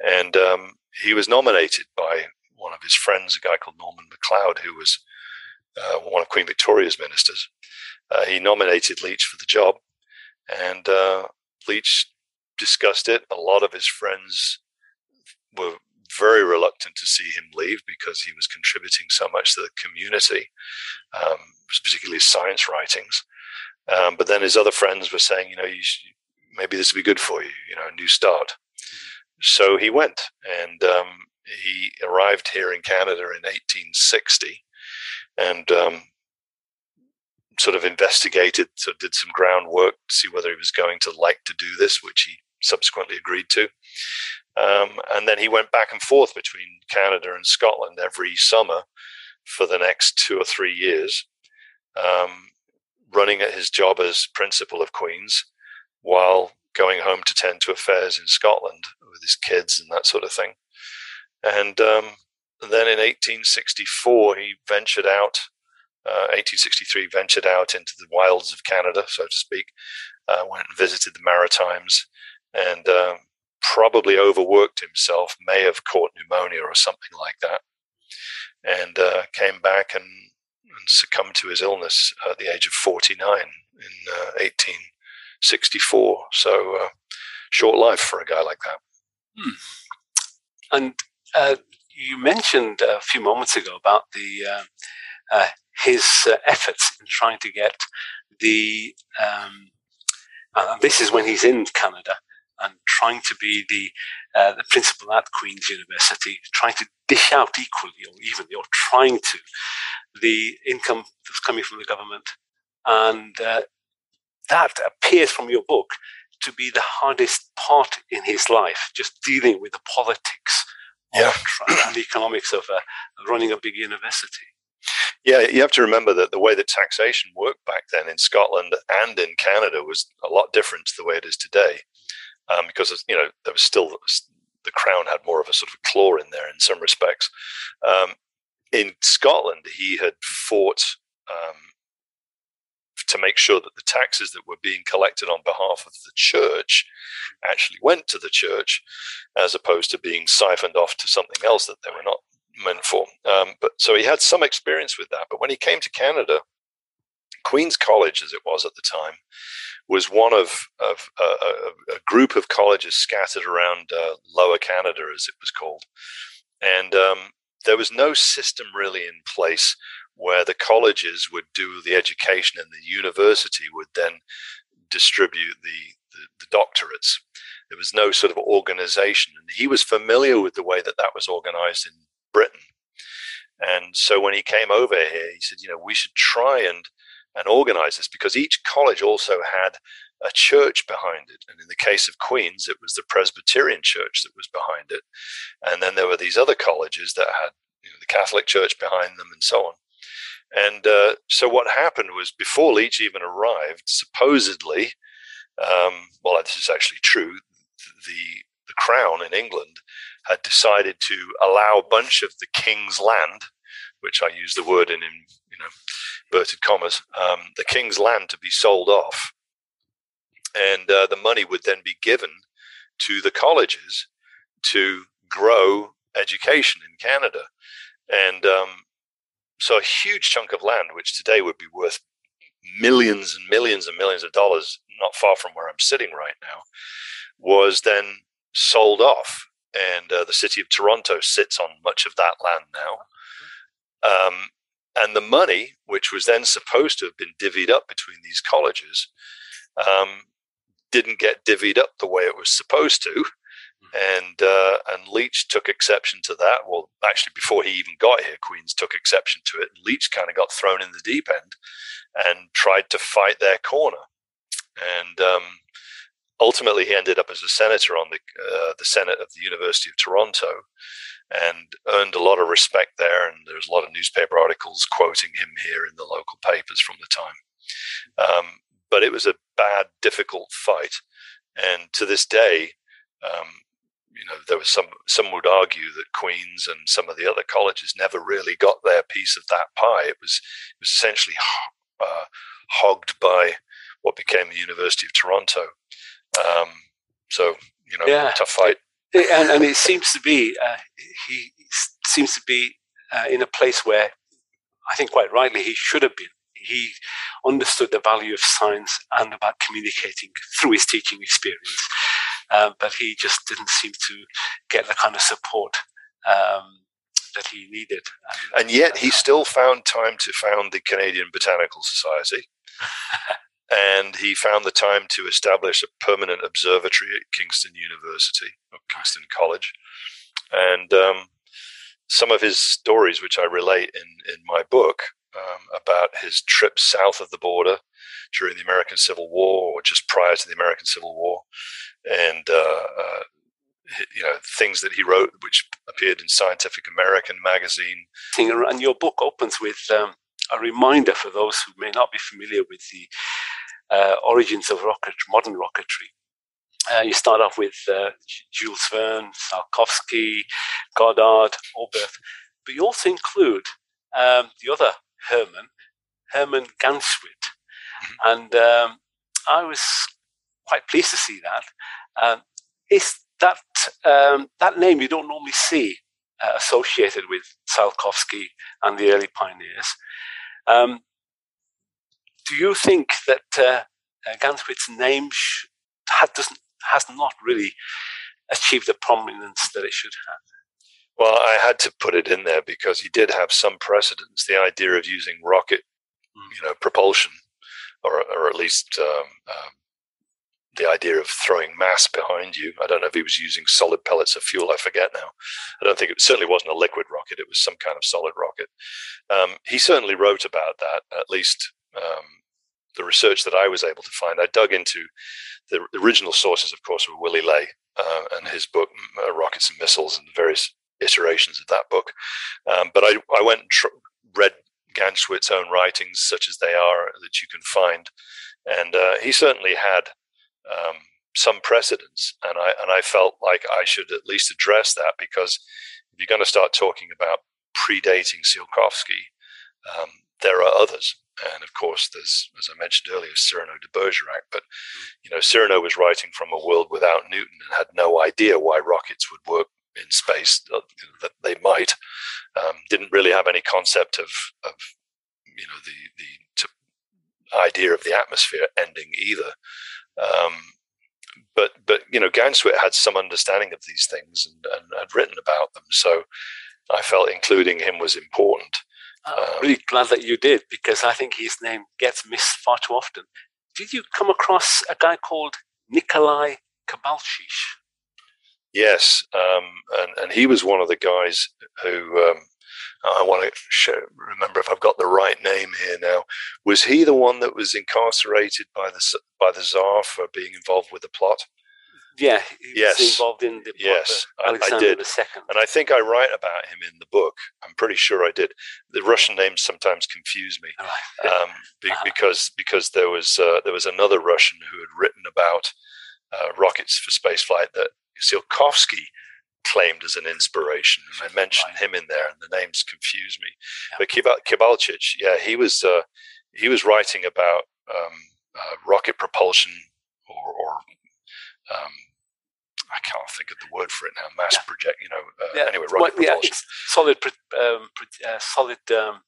and um, he was nominated by one of his friends, a guy called Norman MacLeod, who was uh, one of Queen Victoria's ministers. Uh, he nominated Leitch for the job, and uh, Leitch discussed it. A lot of his friends were very reluctant to see him leave because he was contributing so much to the community, um, particularly science writings. Um, but then his other friends were saying, you know, you maybe this would be good for you, you know, a new start. So he went and um, he arrived here in Canada in 1860 and um, sort of investigated, so did some groundwork to see whether he was going to like to do this, which he subsequently agreed to. Um, and then he went back and forth between Canada and Scotland every summer for the next two or three years, um, running at his job as principal of Queen's while going home to tend to affairs in Scotland with his kids and that sort of thing. And um, then in 1864, he ventured out. Uh, 1863 ventured out into the wilds of Canada, so to speak. Uh, went and visited the Maritimes, and um, probably overworked himself. May have caught pneumonia or something like that, and uh, came back and, and, succumbed to his illness at the age of 49 in 1864. Uh, so uh, short life for a guy like that. Hmm. And uh, you mentioned a few moments ago about the uh, uh, his uh, efforts in trying to get the. Um, this is when he's in Canada and trying to be the uh, the principal at Queen's University, trying to dish out equally or evenly, or trying to the income that's coming from the government, and uh, that appears from your book to be the hardest part in his life, just dealing with the politics yeah. and the economics of uh, running a big university. Yeah, you have to remember that the way that taxation worked back then in Scotland and in Canada was a lot different to the way it is today, um, because you know there was still the crown had more of a sort of claw in there in some respects. Um, in Scotland, he had fought um, to make sure that the taxes that were being collected on behalf of the church actually went to the church, as opposed to being siphoned off to something else that they were not meant for. Um, but so he had some experience with that. But when he came to Canada, Queen's College, as it was at the time, was one of, of uh, a, group of colleges scattered around uh, Lower Canada, as it was called. And um, there was no system really in place where the colleges would do the education and the university would then distribute the, the, the doctorates. There was no sort of organization. And he was familiar with the way that that was organized in Britain. And so when he came over here, he said, you know, we should try and and organize this because each college also had a church behind it. And in the case of Queen's, it was the Presbyterian church that was behind it. And then there were these other colleges that had you know, the Catholic church behind them and so on. And uh, so what happened was before Leitch even arrived, supposedly, um, well, this is actually true, the, the crown in England had decided to allow a bunch of the king's land, which I use the word in, in you know, inverted commas, um, the king's land to be sold off. And uh, the money would then be given to the colleges to grow education in Canada. And um, so a huge chunk of land, which today would be worth millions and millions and millions of dollars, not far from where I'm sitting right now, was then sold off. And uh, the city of Toronto sits on much of that land now. Um, and the money, which was then supposed to have been divvied up between these colleges, um, didn't get divvied up the way it was supposed to and uh, and Leitch took exception to that. Well, actually, before he even got here, Queens took exception to it. Leitch kind of got thrown in the deep end and tried to fight their corner, and um, ultimately he ended up as a senator on the uh, the Senate of the University of Toronto, and earned a lot of respect there. And there's a lot of newspaper articles quoting him here in the local papers from the time. Um, but it was a bad, difficult fight, and to this day. Um, you know, there was some some would argue that Queens and some of the other colleges never really got their piece of that pie. It was it was essentially uh, hogged by what became the University of Toronto. Um, so you know, yeah. tough fight. And, and it seems to be uh, he seems to be uh, in a place where I think quite rightly he should have been. He understood the value of science and about communicating through his teaching experience, um, but he just didn't seem to get the kind of support um, that he needed. And, and yet, he still found time to found the Canadian Botanical Society. *laughs* and he found the time to establish a permanent observatory at Kingston University or Kingston College. And um, some of his stories, which I relate in, in my book, um, about his trip south of the border during the American Civil War or just prior to the American Civil War, and uh, uh, you know things that he wrote, which appeared in Scientific American magazine. And your book opens with um, a reminder for those who may not be familiar with the uh, origins of rocket, modern rocketry. Uh, you start off with uh, Jules Verne, Tsiolkovsky, Goddard, Oberth, but you also include um, the other Herman, Herman Ganswindt. Mm-hmm. And um, I was quite pleased to see that. Um, is that um, that name you don't normally see uh, associated with Tsiolkovsky and the early pioneers. Um, do you think that uh, uh, name sh- doesn't, has not really achieved the prominence that it should have? Well, I had to put it in there because he did have some precedence. The idea of using rocket, mm. you know, propulsion, or or at least um, um, the idea of throwing mass behind you. I don't know if he was using solid pellets of fuel. I forget now. I don't think it certainly wasn't a liquid rocket. It was some kind of solid rocket. Um, he certainly wrote about that. At least um, the research that I was able to find. I dug into the original sources. Of course, were Willy Ley uh, and his book uh, Rockets and Missiles and the various iterations of that book. Um, but I, I went and tr- read Ganswindt's own writings, such as they are, that you can find, and uh, he certainly had um, some precedence, and I and I felt like I should at least address that because if you're going to start talking about predating Tsiolkovsky, um, there are others, and of course there's, as I mentioned earlier, Cyrano de Bergerac. But you know, Cyrano was writing from a world without Newton and had no idea why rockets would work in space. That they might um, didn't really have any concept of of you know the the idea of the atmosphere ending either. Um, but but you know, Ganswindt had some understanding of these things and, and had written about them, so I felt including him was important. I'm really glad that you did because I think his name gets missed far too often. Did you come across a guy called Nikolai Kibalchich? Yes, um, and and he was one of the guys who um, I want to show, remember if I've got the right name here now. Was he the one that was incarcerated by the by the Tsar for being involved with the plot? Yeah, yes. involved in the yes, Alexander I, did. II. And I think I write about him in the book. I'm pretty sure I did. The Russian names sometimes confuse me *laughs* um, be, uh-huh. because because there was uh, there was another Russian who had written about uh, rockets for spaceflight that Tsiolkovsky claimed as an inspiration. And I mentioned him in there, and the names confuse me. But Kibal- Kibalchich, yeah, he was uh, he was writing about um, uh, rocket propulsion or, or um, I can't think of the word for it now. Mass yeah. project, you know. Uh, yeah. Anyway, rocket well, propulsion. solid, um, uh, solid um,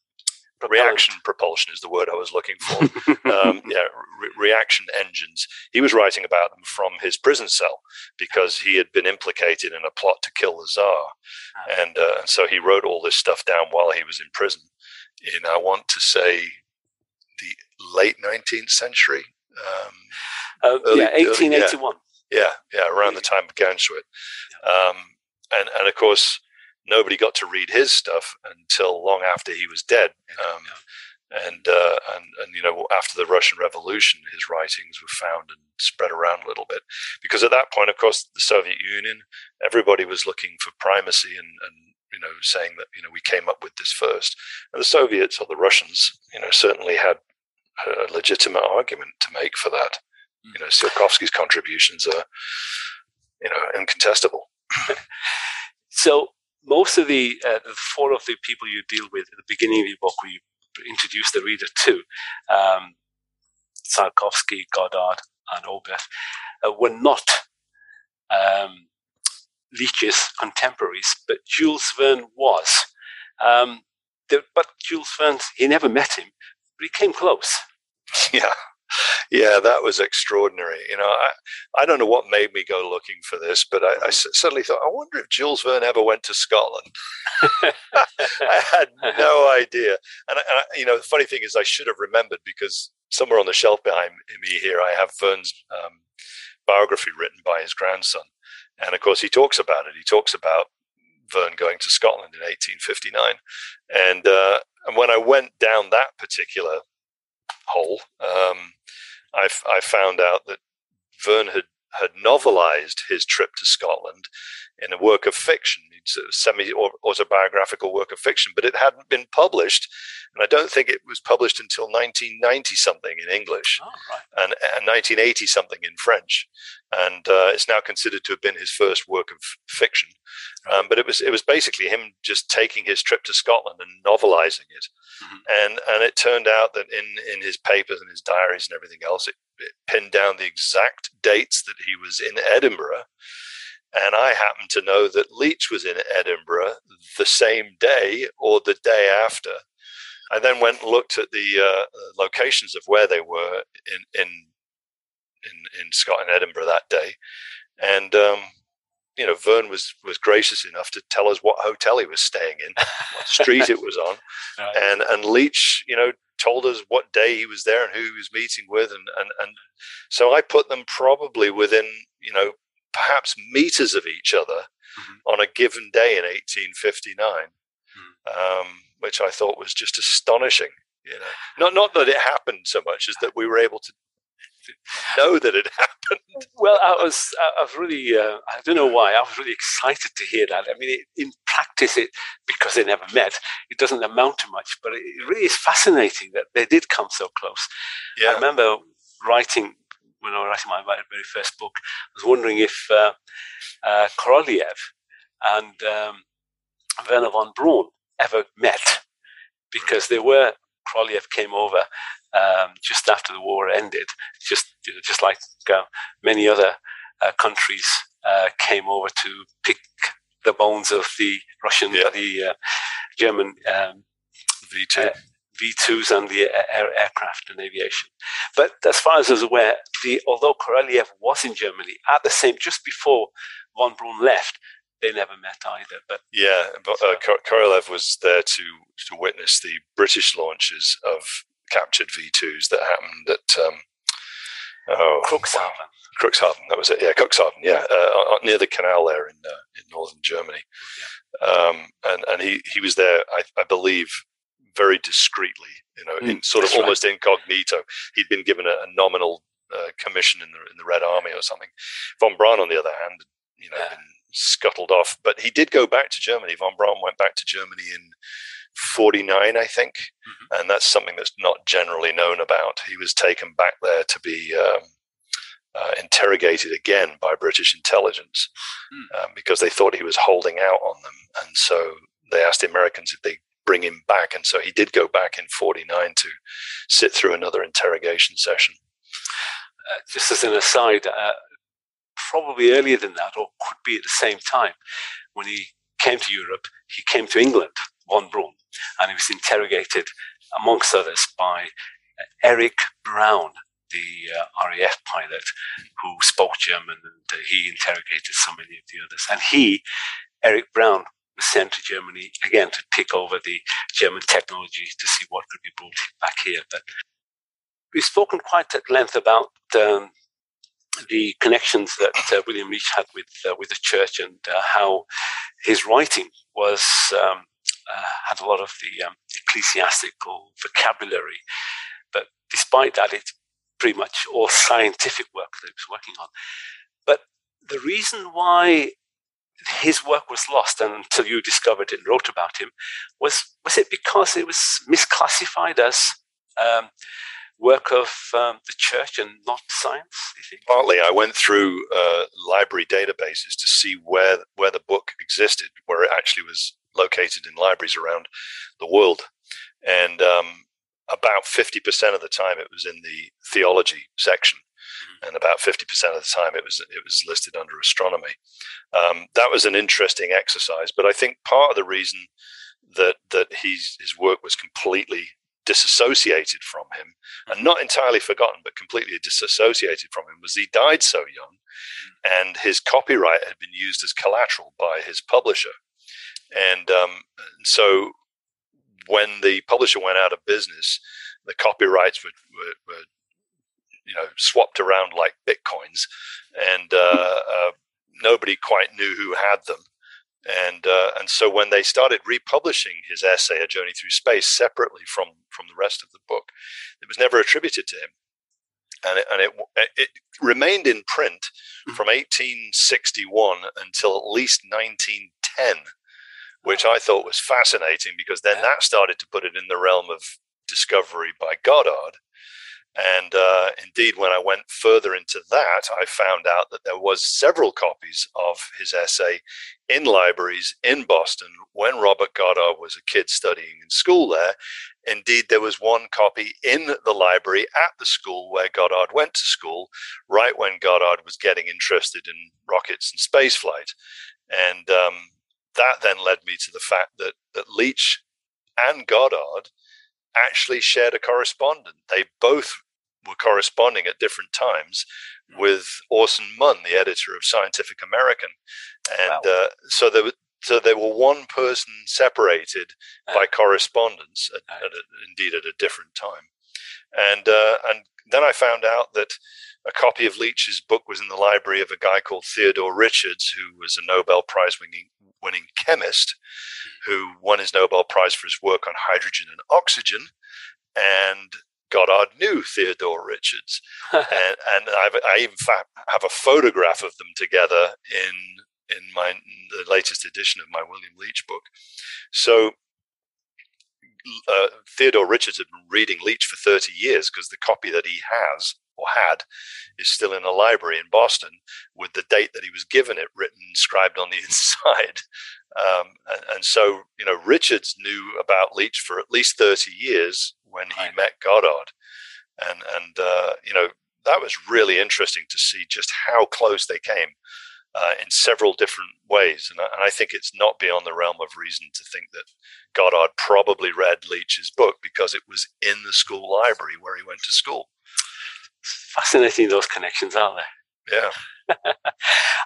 reaction propulsion is the word I was looking for. um, *laughs* yeah, re- reaction engines. He was writing about them from his prison cell because he had been implicated in a plot to kill the Tsar, ah. and, uh, so he wrote all this stuff down while he was in prison. In I want to say the late nineteenth century. Um, uh, early, yeah, eighteen eighty one. Yeah, yeah, around the time of Ganswindt. Um, and and of course nobody got to read his stuff until long after he was dead. Um, and, uh, and and you know after the Russian Revolution, his writings were found and spread around a little bit because at that point, of course, the Soviet Union, everybody was looking for primacy and, and you know saying that you know we came up with this first, and the Soviets or the Russians, you know, certainly had a legitimate argument to make for that. You know, Tsiolkovsky's contributions are you know incontestable. *laughs* so most of the, uh, the four of the people you deal with at the beginning of your book, where you introduce the reader to, um, Tsiolkovsky, Goddard, and Oberth, uh, were not um, Leitch's contemporaries, but Jules Verne was. Um, the, but Jules Verne, he never met him, but he came close. Yeah. Yeah, that was extraordinary. You know, I, I don't know what made me go looking for this, but I, I suddenly thought, I wonder if Jules Verne ever went to Scotland. *laughs* *laughs* I had no idea. And, and I, you know, the funny thing is, I should have remembered because somewhere on the shelf behind me here, I have Verne's um, biography written by his grandson. And of course, he talks about it. He talks about Verne going to Scotland in 1859. And, uh, and when I went down that particular hole, um, I, I found out that Verne had, had novelized his trip to Scotland in a work of fiction, semi autobiographical work of fiction, but it hadn't been published. And I don't think it was published until 1990 something in English oh, right. and, and 1980 something in French. And uh, it's now considered to have been his first work of fiction. Um, but it was it was basically him just taking his trip to Scotland and novelizing it. Mm-hmm. And and it turned out that in in his papers and his diaries and everything else, it, it pinned down the exact dates that he was in Edinburgh and I happened to know that Leitch was in Edinburgh the same day or the day after. I then went and looked at the uh, locations of where they were in in in, in Scotland, Edinburgh that day, and um, you know, Verne was was gracious enough to tell us what hotel he was staying in, what street it was on, *laughs* and and Leitch, you know, told us what day he was there and who he was meeting with, and and and so I put them probably within you know perhaps meters of each other mm-hmm. on a given day in 1859, mm-hmm. um, which I thought was just astonishing. You know, not not that it happened so much as that we were able to *laughs* know that it *laughs* happened. Well, I was, I was really, uh, I don't know why, I was really excited to hear that. I mean, it, in practice, it because they never met, it doesn't amount to much, but it really is fascinating that they did come so close. Yeah. I remember writing when I was writing my very first book, I was wondering if uh, uh, Korolev and um, Wernher von Braun ever met, because they were Korolev came over um, just after the war ended, just just like uh, many other uh, countries uh, came over to pick the bones of the Russian, yeah. the uh, German um, V two V2s and the air, aircraft and aviation. But as far as I was aware, the, although Korolev was in Germany at the same, just before von Braun left, they never met either. But yeah, but uh, Korolev was there to to witness the British launches of captured V2s that happened at um, oh, Cuxhaven. Cuxhaven, that was it. Yeah, Cuxhaven. Yeah, uh, near the canal there in uh, in northern Germany. Yeah. Um, and and he he was there, I, I believe, very discreetly, you know, mm, in sort of almost right. incognito. He'd been given a, a nominal uh, commission in the in the Red Army or something. Von Braun, on the other hand, you know, yeah. been scuttled off, but he did go back to Germany. Von Braun went back to Germany in 49, I think, mm-hmm. and that's something that's not generally known about. He was taken back there to be um, uh, interrogated again by British intelligence mm. um, because they thought he was holding out on them, and so they asked the Americans if they bring him back. And so he did go back in 49 to sit through another interrogation session. Uh, just as an aside, uh, probably earlier than that, or could be at the same time, when he came to Europe, he came to England, von Braun, and he was interrogated, amongst others, by uh, Eric Brown, the uh, RAF pilot who spoke German, and uh, he interrogated so many of the others. And he, Eric Brown, sent to Germany again to pick over the German technology to see what could be brought back here. But we've spoken quite at length about um, the connections that uh, William Leitch had with uh, with the church and uh, how his writing was um, uh, had a lot of the um, ecclesiastical vocabulary. But despite that, it's pretty much all scientific work that he was working on. But the reason why his work was lost until you discovered it and wrote about him. Was was it because it was misclassified as um, work of um, the church and not science? Partly, I went through uh, library databases to see where where the book existed, where it actually was located in libraries around the world, and um, about fifty percent of the time it was in the theology section. Mm-hmm. and about 50% of the time it was it was listed under astronomy. Um, that was an interesting exercise, but I think part of the reason that that his his work was completely disassociated from him and mm-hmm. not entirely forgotten but completely disassociated from him was he died so young mm-hmm. and his copyright had been used as collateral by his publisher and um, so when the publisher went out of business the copyrights were, were, were you know swapped around like bitcoins and uh, uh, nobody quite knew who had them. And uh, and so when they started republishing his essay a journey through space separately from from the rest of the book it was never attributed to him. And it, and it, it remained in print hmm. from 1861 until at least 1910 which i thought was fascinating because then that started to put it in the realm of discovery by goddard and uh, indeed, when I went further into that, I found out that there was several copies of his essay in libraries in Boston when Robert Goddard was a kid studying in school there. Indeed, there was one copy in the library at the school where Goddard went to school, right when Goddard was getting interested in rockets and spaceflight. And um, that then led me to the fact that, that Leitch and Goddard actually shared a correspondent. They both were corresponding at different times hmm. with Orson Munn, the editor of Scientific American, and wow. uh, so there were so they were one person separated uh, by correspondence, at, uh, at a, indeed at a different time, and uh, and then I found out that a copy of Leitch's book was in the library of a guy called Theodore Richards, who was a Nobel Prize winning winning chemist, who won his Nobel Prize for his work on hydrogen and oxygen, and Goddard knew Theodore Richards, *laughs* and, and i even have a photograph of them together in in my the latest edition of my William Leitch book. So uh, Theodore Richards had been reading Leitch for 30 years because the copy that he has or had is still in a library in Boston with the date that he was given it written inscribed on the *laughs* inside. Um, and, and, so, you know, Richards knew about Leitch for at least 30 years when he right. met Goddard. And, and uh, you know, that was really interesting to see just how close they came uh, in several different ways. And I, and I, think it's not beyond the realm of reason to think that Goddard probably read Leitch's book because it was in the school library where he went to school. Fascinating, those connections, aren't they? Yeah. *laughs*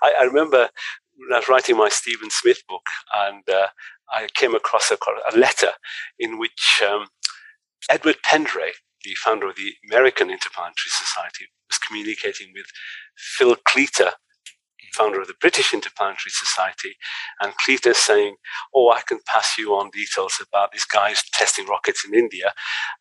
I, I, remember when I was writing my Stephen Smith book, and uh, I came across a, a letter in which um, Edward Pendray, the founder of the American Interplanetary Society, was communicating with Phil Cleator, founder of the British Interplanetary Society, and Cleator saying, "Oh, I can pass you on details about these guys testing rockets in India,"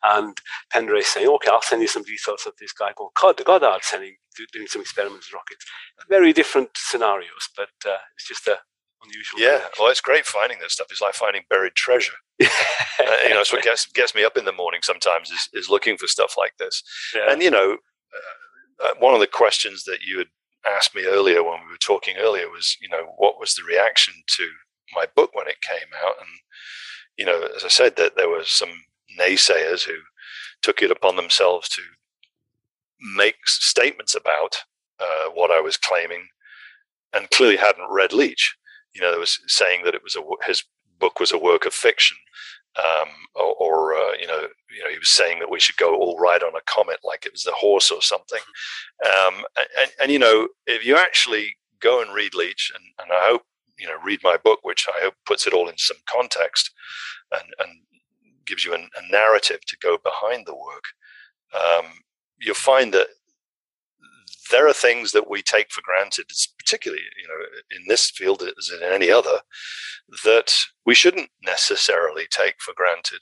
and Pendray saying, "Okay, I'll send you some details of this guy called Goddard sending doing some experiments with rockets." Very different scenarios, but uh, it's just a unusual. Yeah, well, it's great finding this stuff. It's like finding buried treasure. *laughs* uh, you know, it's what gets gets me up in the morning sometimes is is looking for stuff like this. Yeah. And you know, uh, uh, one of the questions that you had asked me earlier when we were talking earlier was, you know, what was the reaction to my book when it came out? And you know, as I said, that there were some naysayers who took it upon themselves to make statements about uh, what I was claiming, and clearly hadn't read Leitch you know, there was saying that it was a, his book was a work of fiction, um, or, or uh, you know, you know, he was saying that we should go all ride on a comet like it was the horse or something. Um, and, and, you know, if you actually go and read Leitch, and, and I hope you know, read my book, which I hope puts it all in some context and, and gives you an, a narrative to go behind the work. Um, you'll find that there are things that we take for granted, particularly you know in this field as in any other, that we shouldn't necessarily take for granted.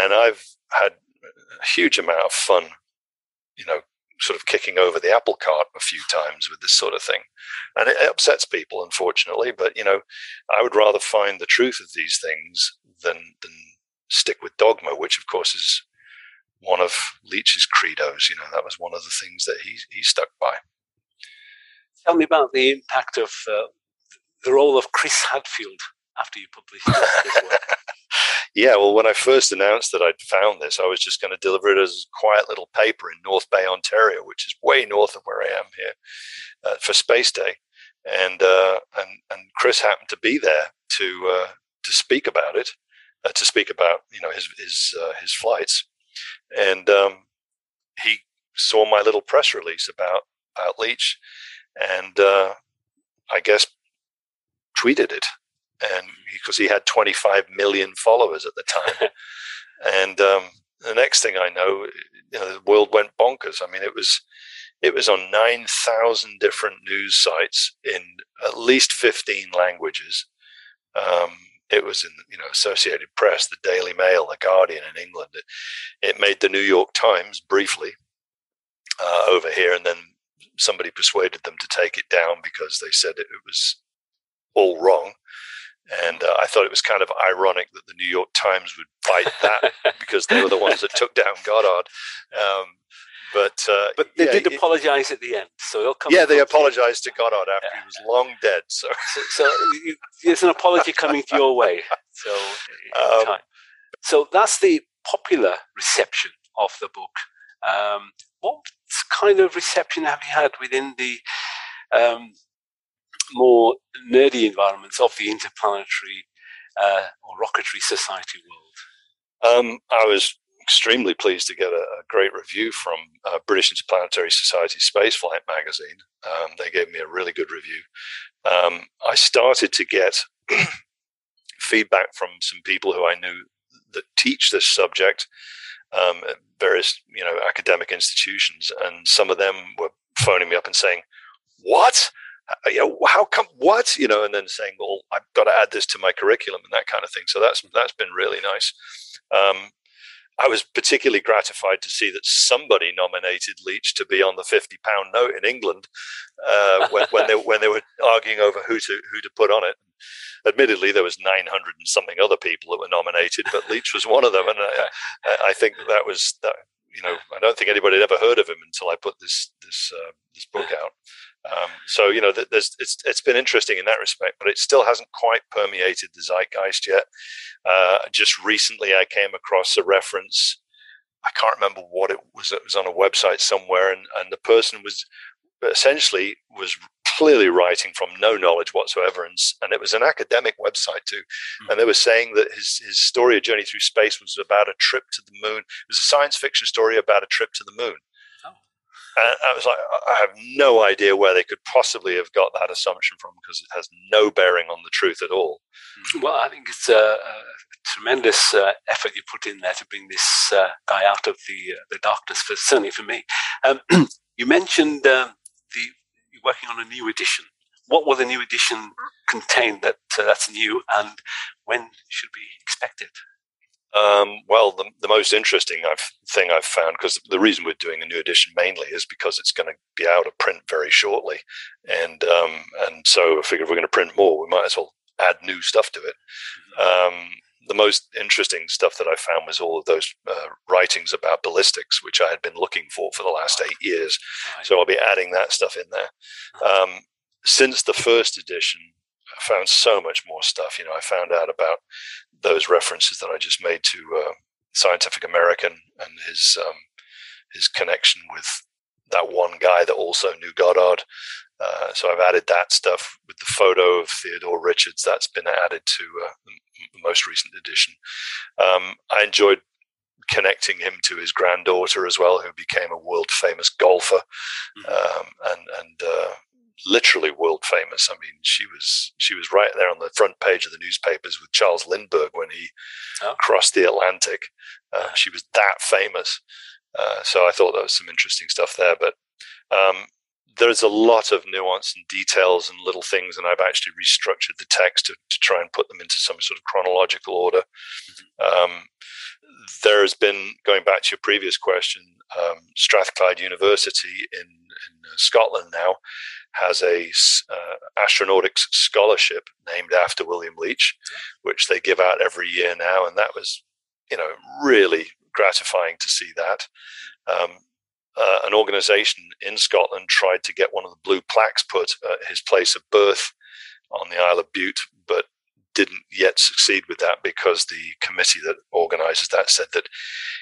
And I've had a huge amount of fun, you know, sort of kicking over the apple cart a few times with this sort of thing, and it upsets people, unfortunately. But you know, I would rather find the truth of these things than than stick with dogma, which of course is one of Leitch's credos. You know, that was one of the things that he he stuck by. Tell me about the impact of uh, the role of Chris Hadfield after you published this work. *laughs* Yeah, well, when I first announced that I'd found this, I was just going to deliver it as a quiet little paper in North Bay, Ontario, which is way north of where I am here uh, for Space Day, and uh, and and Chris happened to be there to uh, to speak about it, uh, to speak about you know his his uh, his flights, and um, he saw my little press release about about Leach, and uh, I guess tweeted it and because he had 25 million followers at the time. *laughs* and um, the next thing I know, you know, the world went bonkers. I mean, it was it was on 9,000 different news sites in at least 15 languages. Um, it was in you know Associated Press, the Daily Mail, the Guardian in England. It, it made the New York Times briefly uh, over here, and then somebody persuaded them to take it down because they said it, it was all wrong. And uh, I thought it was kind of ironic that the New York Times would bite that *laughs* because they were the ones that took down Goddard. Um, but uh, but they yeah, did apologize at the end, so they'll come. Yeah, they apologized to Goddard after yeah. he was long dead. So, so, so there's an apology coming to your way. So, *laughs* um, so that's the popular reception of the book. Um, what kind of reception have you had within the um, more nerdy environments of the interplanetary uh, or rocketry society world? Um, I was extremely pleased to get a, a great review from uh, British Interplanetary Society Spaceflight magazine. Um, they gave me a really good review. Um, I started to get *clears throat* feedback from some people who I knew that teach this subject um, at various, you know, academic institutions, and some of them were phoning me up and saying, "What? Uh, you know, how come what you know and then saying well i've got to add this to my curriculum and that kind of thing so that's that's been really nice um, i was particularly gratified to see that somebody nominated leitch to be on the 50 pound note in england uh, when, when, they when they were arguing over who to who to put on it. Admittedly there was 900 and something other people that were nominated but leitch was one of them and i, I think that was that you know i don't think anybody had ever heard of him until i put this this uh, this book out um, so you know, there's it's it's been interesting in that respect, but it still hasn't quite permeated the zeitgeist yet. Uh, just recently, I came across a reference. I can't remember what it was. It was on a website somewhere, and and the person was essentially was clearly writing from no knowledge whatsoever, and and it was an academic website too, mm-hmm. and they were saying that his his story, A Journey Through Space, was about a trip to the moon. It was a science fiction story about a trip to the moon. And I was like, I have no idea where they could possibly have got that assumption from because it has no bearing on the truth at all. Mm-hmm. Well, I think it's a, a tremendous uh, effort you put in there to bring this uh, guy out of the uh, the darkness. For certainly for me, um, *clears throat* you mentioned um, the you're working on a new edition. What will the new edition contain that uh, that's new, and when should we expect it? Um, well, the, the, most interesting I've, thing I've found, because the reason we're doing a new edition mainly is because it's going to be out of print very shortly, and um, and so I figure if we're going to print more, we might as well add new stuff to it. Um, the most interesting stuff that I found was all of those uh, writings about ballistics, which I had been looking for for the last eight years. So I'll be adding that stuff in there. Um, since the first edition, I found so much more stuff. You know, I found out about those references that I just made to uh, Scientific American and his um, his connection with that one guy that also knew Goddard. Uh, so I've added that stuff with the photo of Theodore Richards. That's been added to uh, the most recent edition. Um, I enjoyed connecting him to his granddaughter as well, who became a world famous golfer, mm-hmm. um, and and uh, literally world famous. I mean, she was she was right there on the front page of the newspapers with Charles Lindbergh when he oh. crossed the Atlantic. Uh, she was that famous. Uh, so I thought there was some interesting stuff there. But um, there's a lot of nuance and details and little things, and I've actually restructured the text to, to try and put them into some sort of chronological order. Mm-hmm. Um, there has been, going back to your previous question, um, Strathclyde University in, in uh, Scotland now has a uh, astronautics scholarship named after William Leitch, which they give out every year now, and that was, you know, really gratifying to see that. Um, uh, an organization in Scotland tried to get one of the blue plaques put at his place of birth on the Isle of Bute, but didn't yet succeed with that because the committee that organizes that said that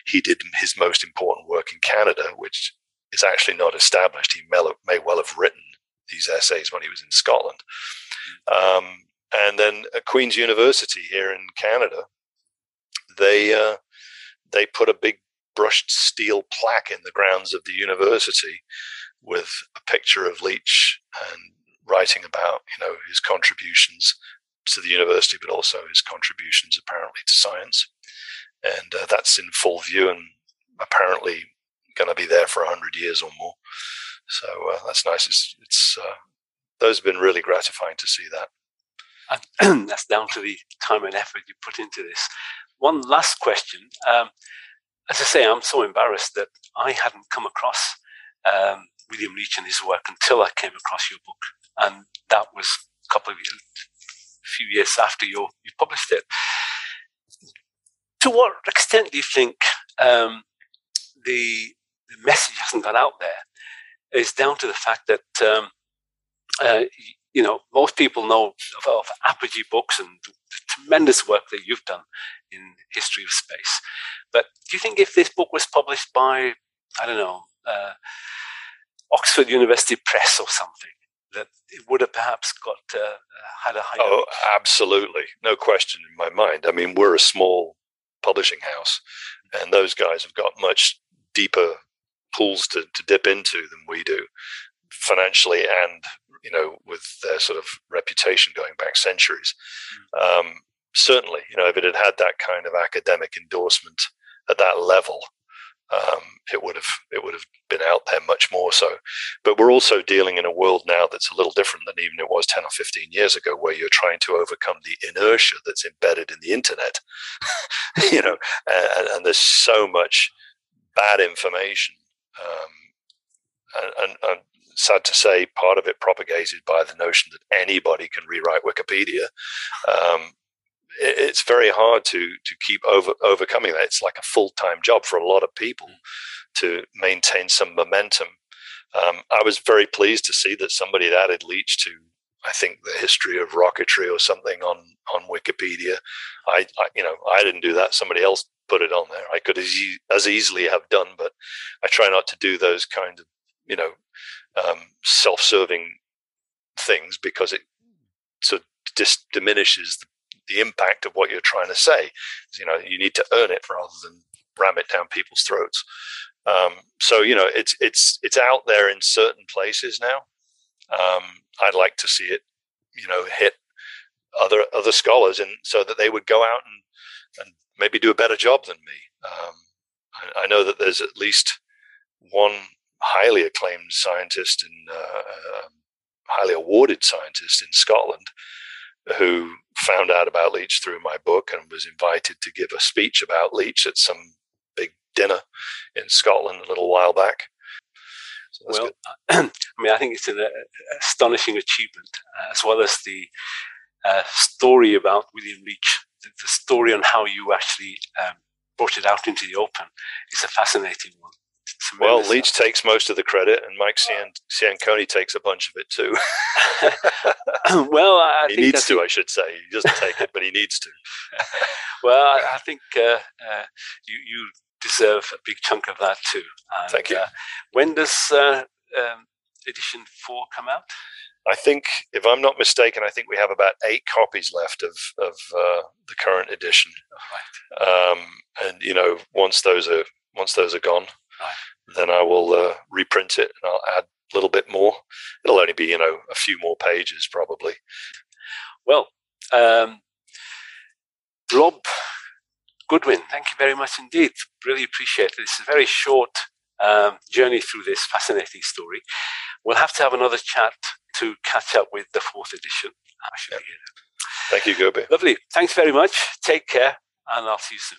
he did his most important work in Canada, which is actually not established. He may well have written these essays when he was in Scotland. Um, and then at Queen's University here in Canada, they uh, they put a big brushed steel plaque in the grounds of the university with a picture of Leitch and writing about you know his contributions to the university, but also his contributions apparently to science. And uh, that's in full view and apparently going to be there for 100 years or more. So uh, that's nice. It's, it's uh, those have been really gratifying to see that. *clears throat* That's down to the time and effort you put into this. One last question. Um, as I say, I'm so embarrassed that I hadn't come across um, William Leitch and his work until I came across your book, and that was a couple of years, a few years after you you published it. To what extent do you think um, the the message hasn't got out there is down to the fact that um, uh, you know most people know of, of, Apogee books and the tremendous work that you've done in history of space. But do you think if this book was published by I don't know uh, Oxford University Press or something, that it would have perhaps got uh, had a higher. Oh, absolutely, no question in my mind. I mean, we're a small publishing house, and those guys have got much deeper pools to, to dip into than we do financially and you know with their sort of reputation going back centuries. Mm. um, certainly you know if it had had that kind of academic endorsement at that level um, it would have it would have been out there much more so. But we're also dealing in a world now that's a little different than even it was 10 or 15 years ago where you're trying to overcome the inertia that's embedded in the internet. *laughs* You know and, and, there's so much bad information um, and, and, sad to say, part of it propagated by the notion that anybody can rewrite Wikipedia. Um, it, it's very hard to to keep over overcoming that. It's like a full time job for a lot of people to maintain some momentum. Um, I was very pleased to see that somebody had added Leitch to I think the history of rocketry or something on on Wikipedia. I, I, you know I didn't do that. Somebody else put it on there. I could as, e- as easily have done, but I try not to do those kind of you know um, self-serving things because it sort of dis- diminishes the, the, impact of what you're trying to say. You know, you need to earn it rather than ram it down people's throats. Um, so you know, it's it's it's out there in certain places now. Um, I'd like to see it, you know, hit other other scholars, and so that they would go out and and maybe do a better job than me. Um, I, I, know that there's at least one highly acclaimed scientist and uh, uh, highly awarded scientist in Scotland who found out about Leitch through my book and was invited to give a speech about Leitch at some big dinner in Scotland a little while back. So well, *clears throat* I mean, I think it's an uh, astonishing achievement, uh, as well as the uh, story about William Leitch. The, story on how you actually um, brought it out into the open is a fascinating one. Well, Leitch takes most of the credit, and Mike Cian- Ciancone takes a bunch of it too. *laughs* *laughs* well, I he needs to. I should say he doesn't take it, but he needs to. *laughs* well, I, I think uh, uh, you you deserve a big chunk of that too. And, Thank you. Uh, when does uh, um, edition four come out? I think, if I'm not mistaken, I think we have about eight copies left of of uh, the current edition. Right. Um, and you know, once those are once those are gone, right. then I will uh, reprint it and I'll add a little bit more. It'll only be you know a few more pages probably. Well, um, Rob Godwin, thank you very much indeed. Really appreciate it. It's a very short um, journey through this fascinating story. We'll have to have another chat to catch up with the fourth edition. Thank you, Gurbir. Lovely. Thanks very much. Take care, and I'll see you soon.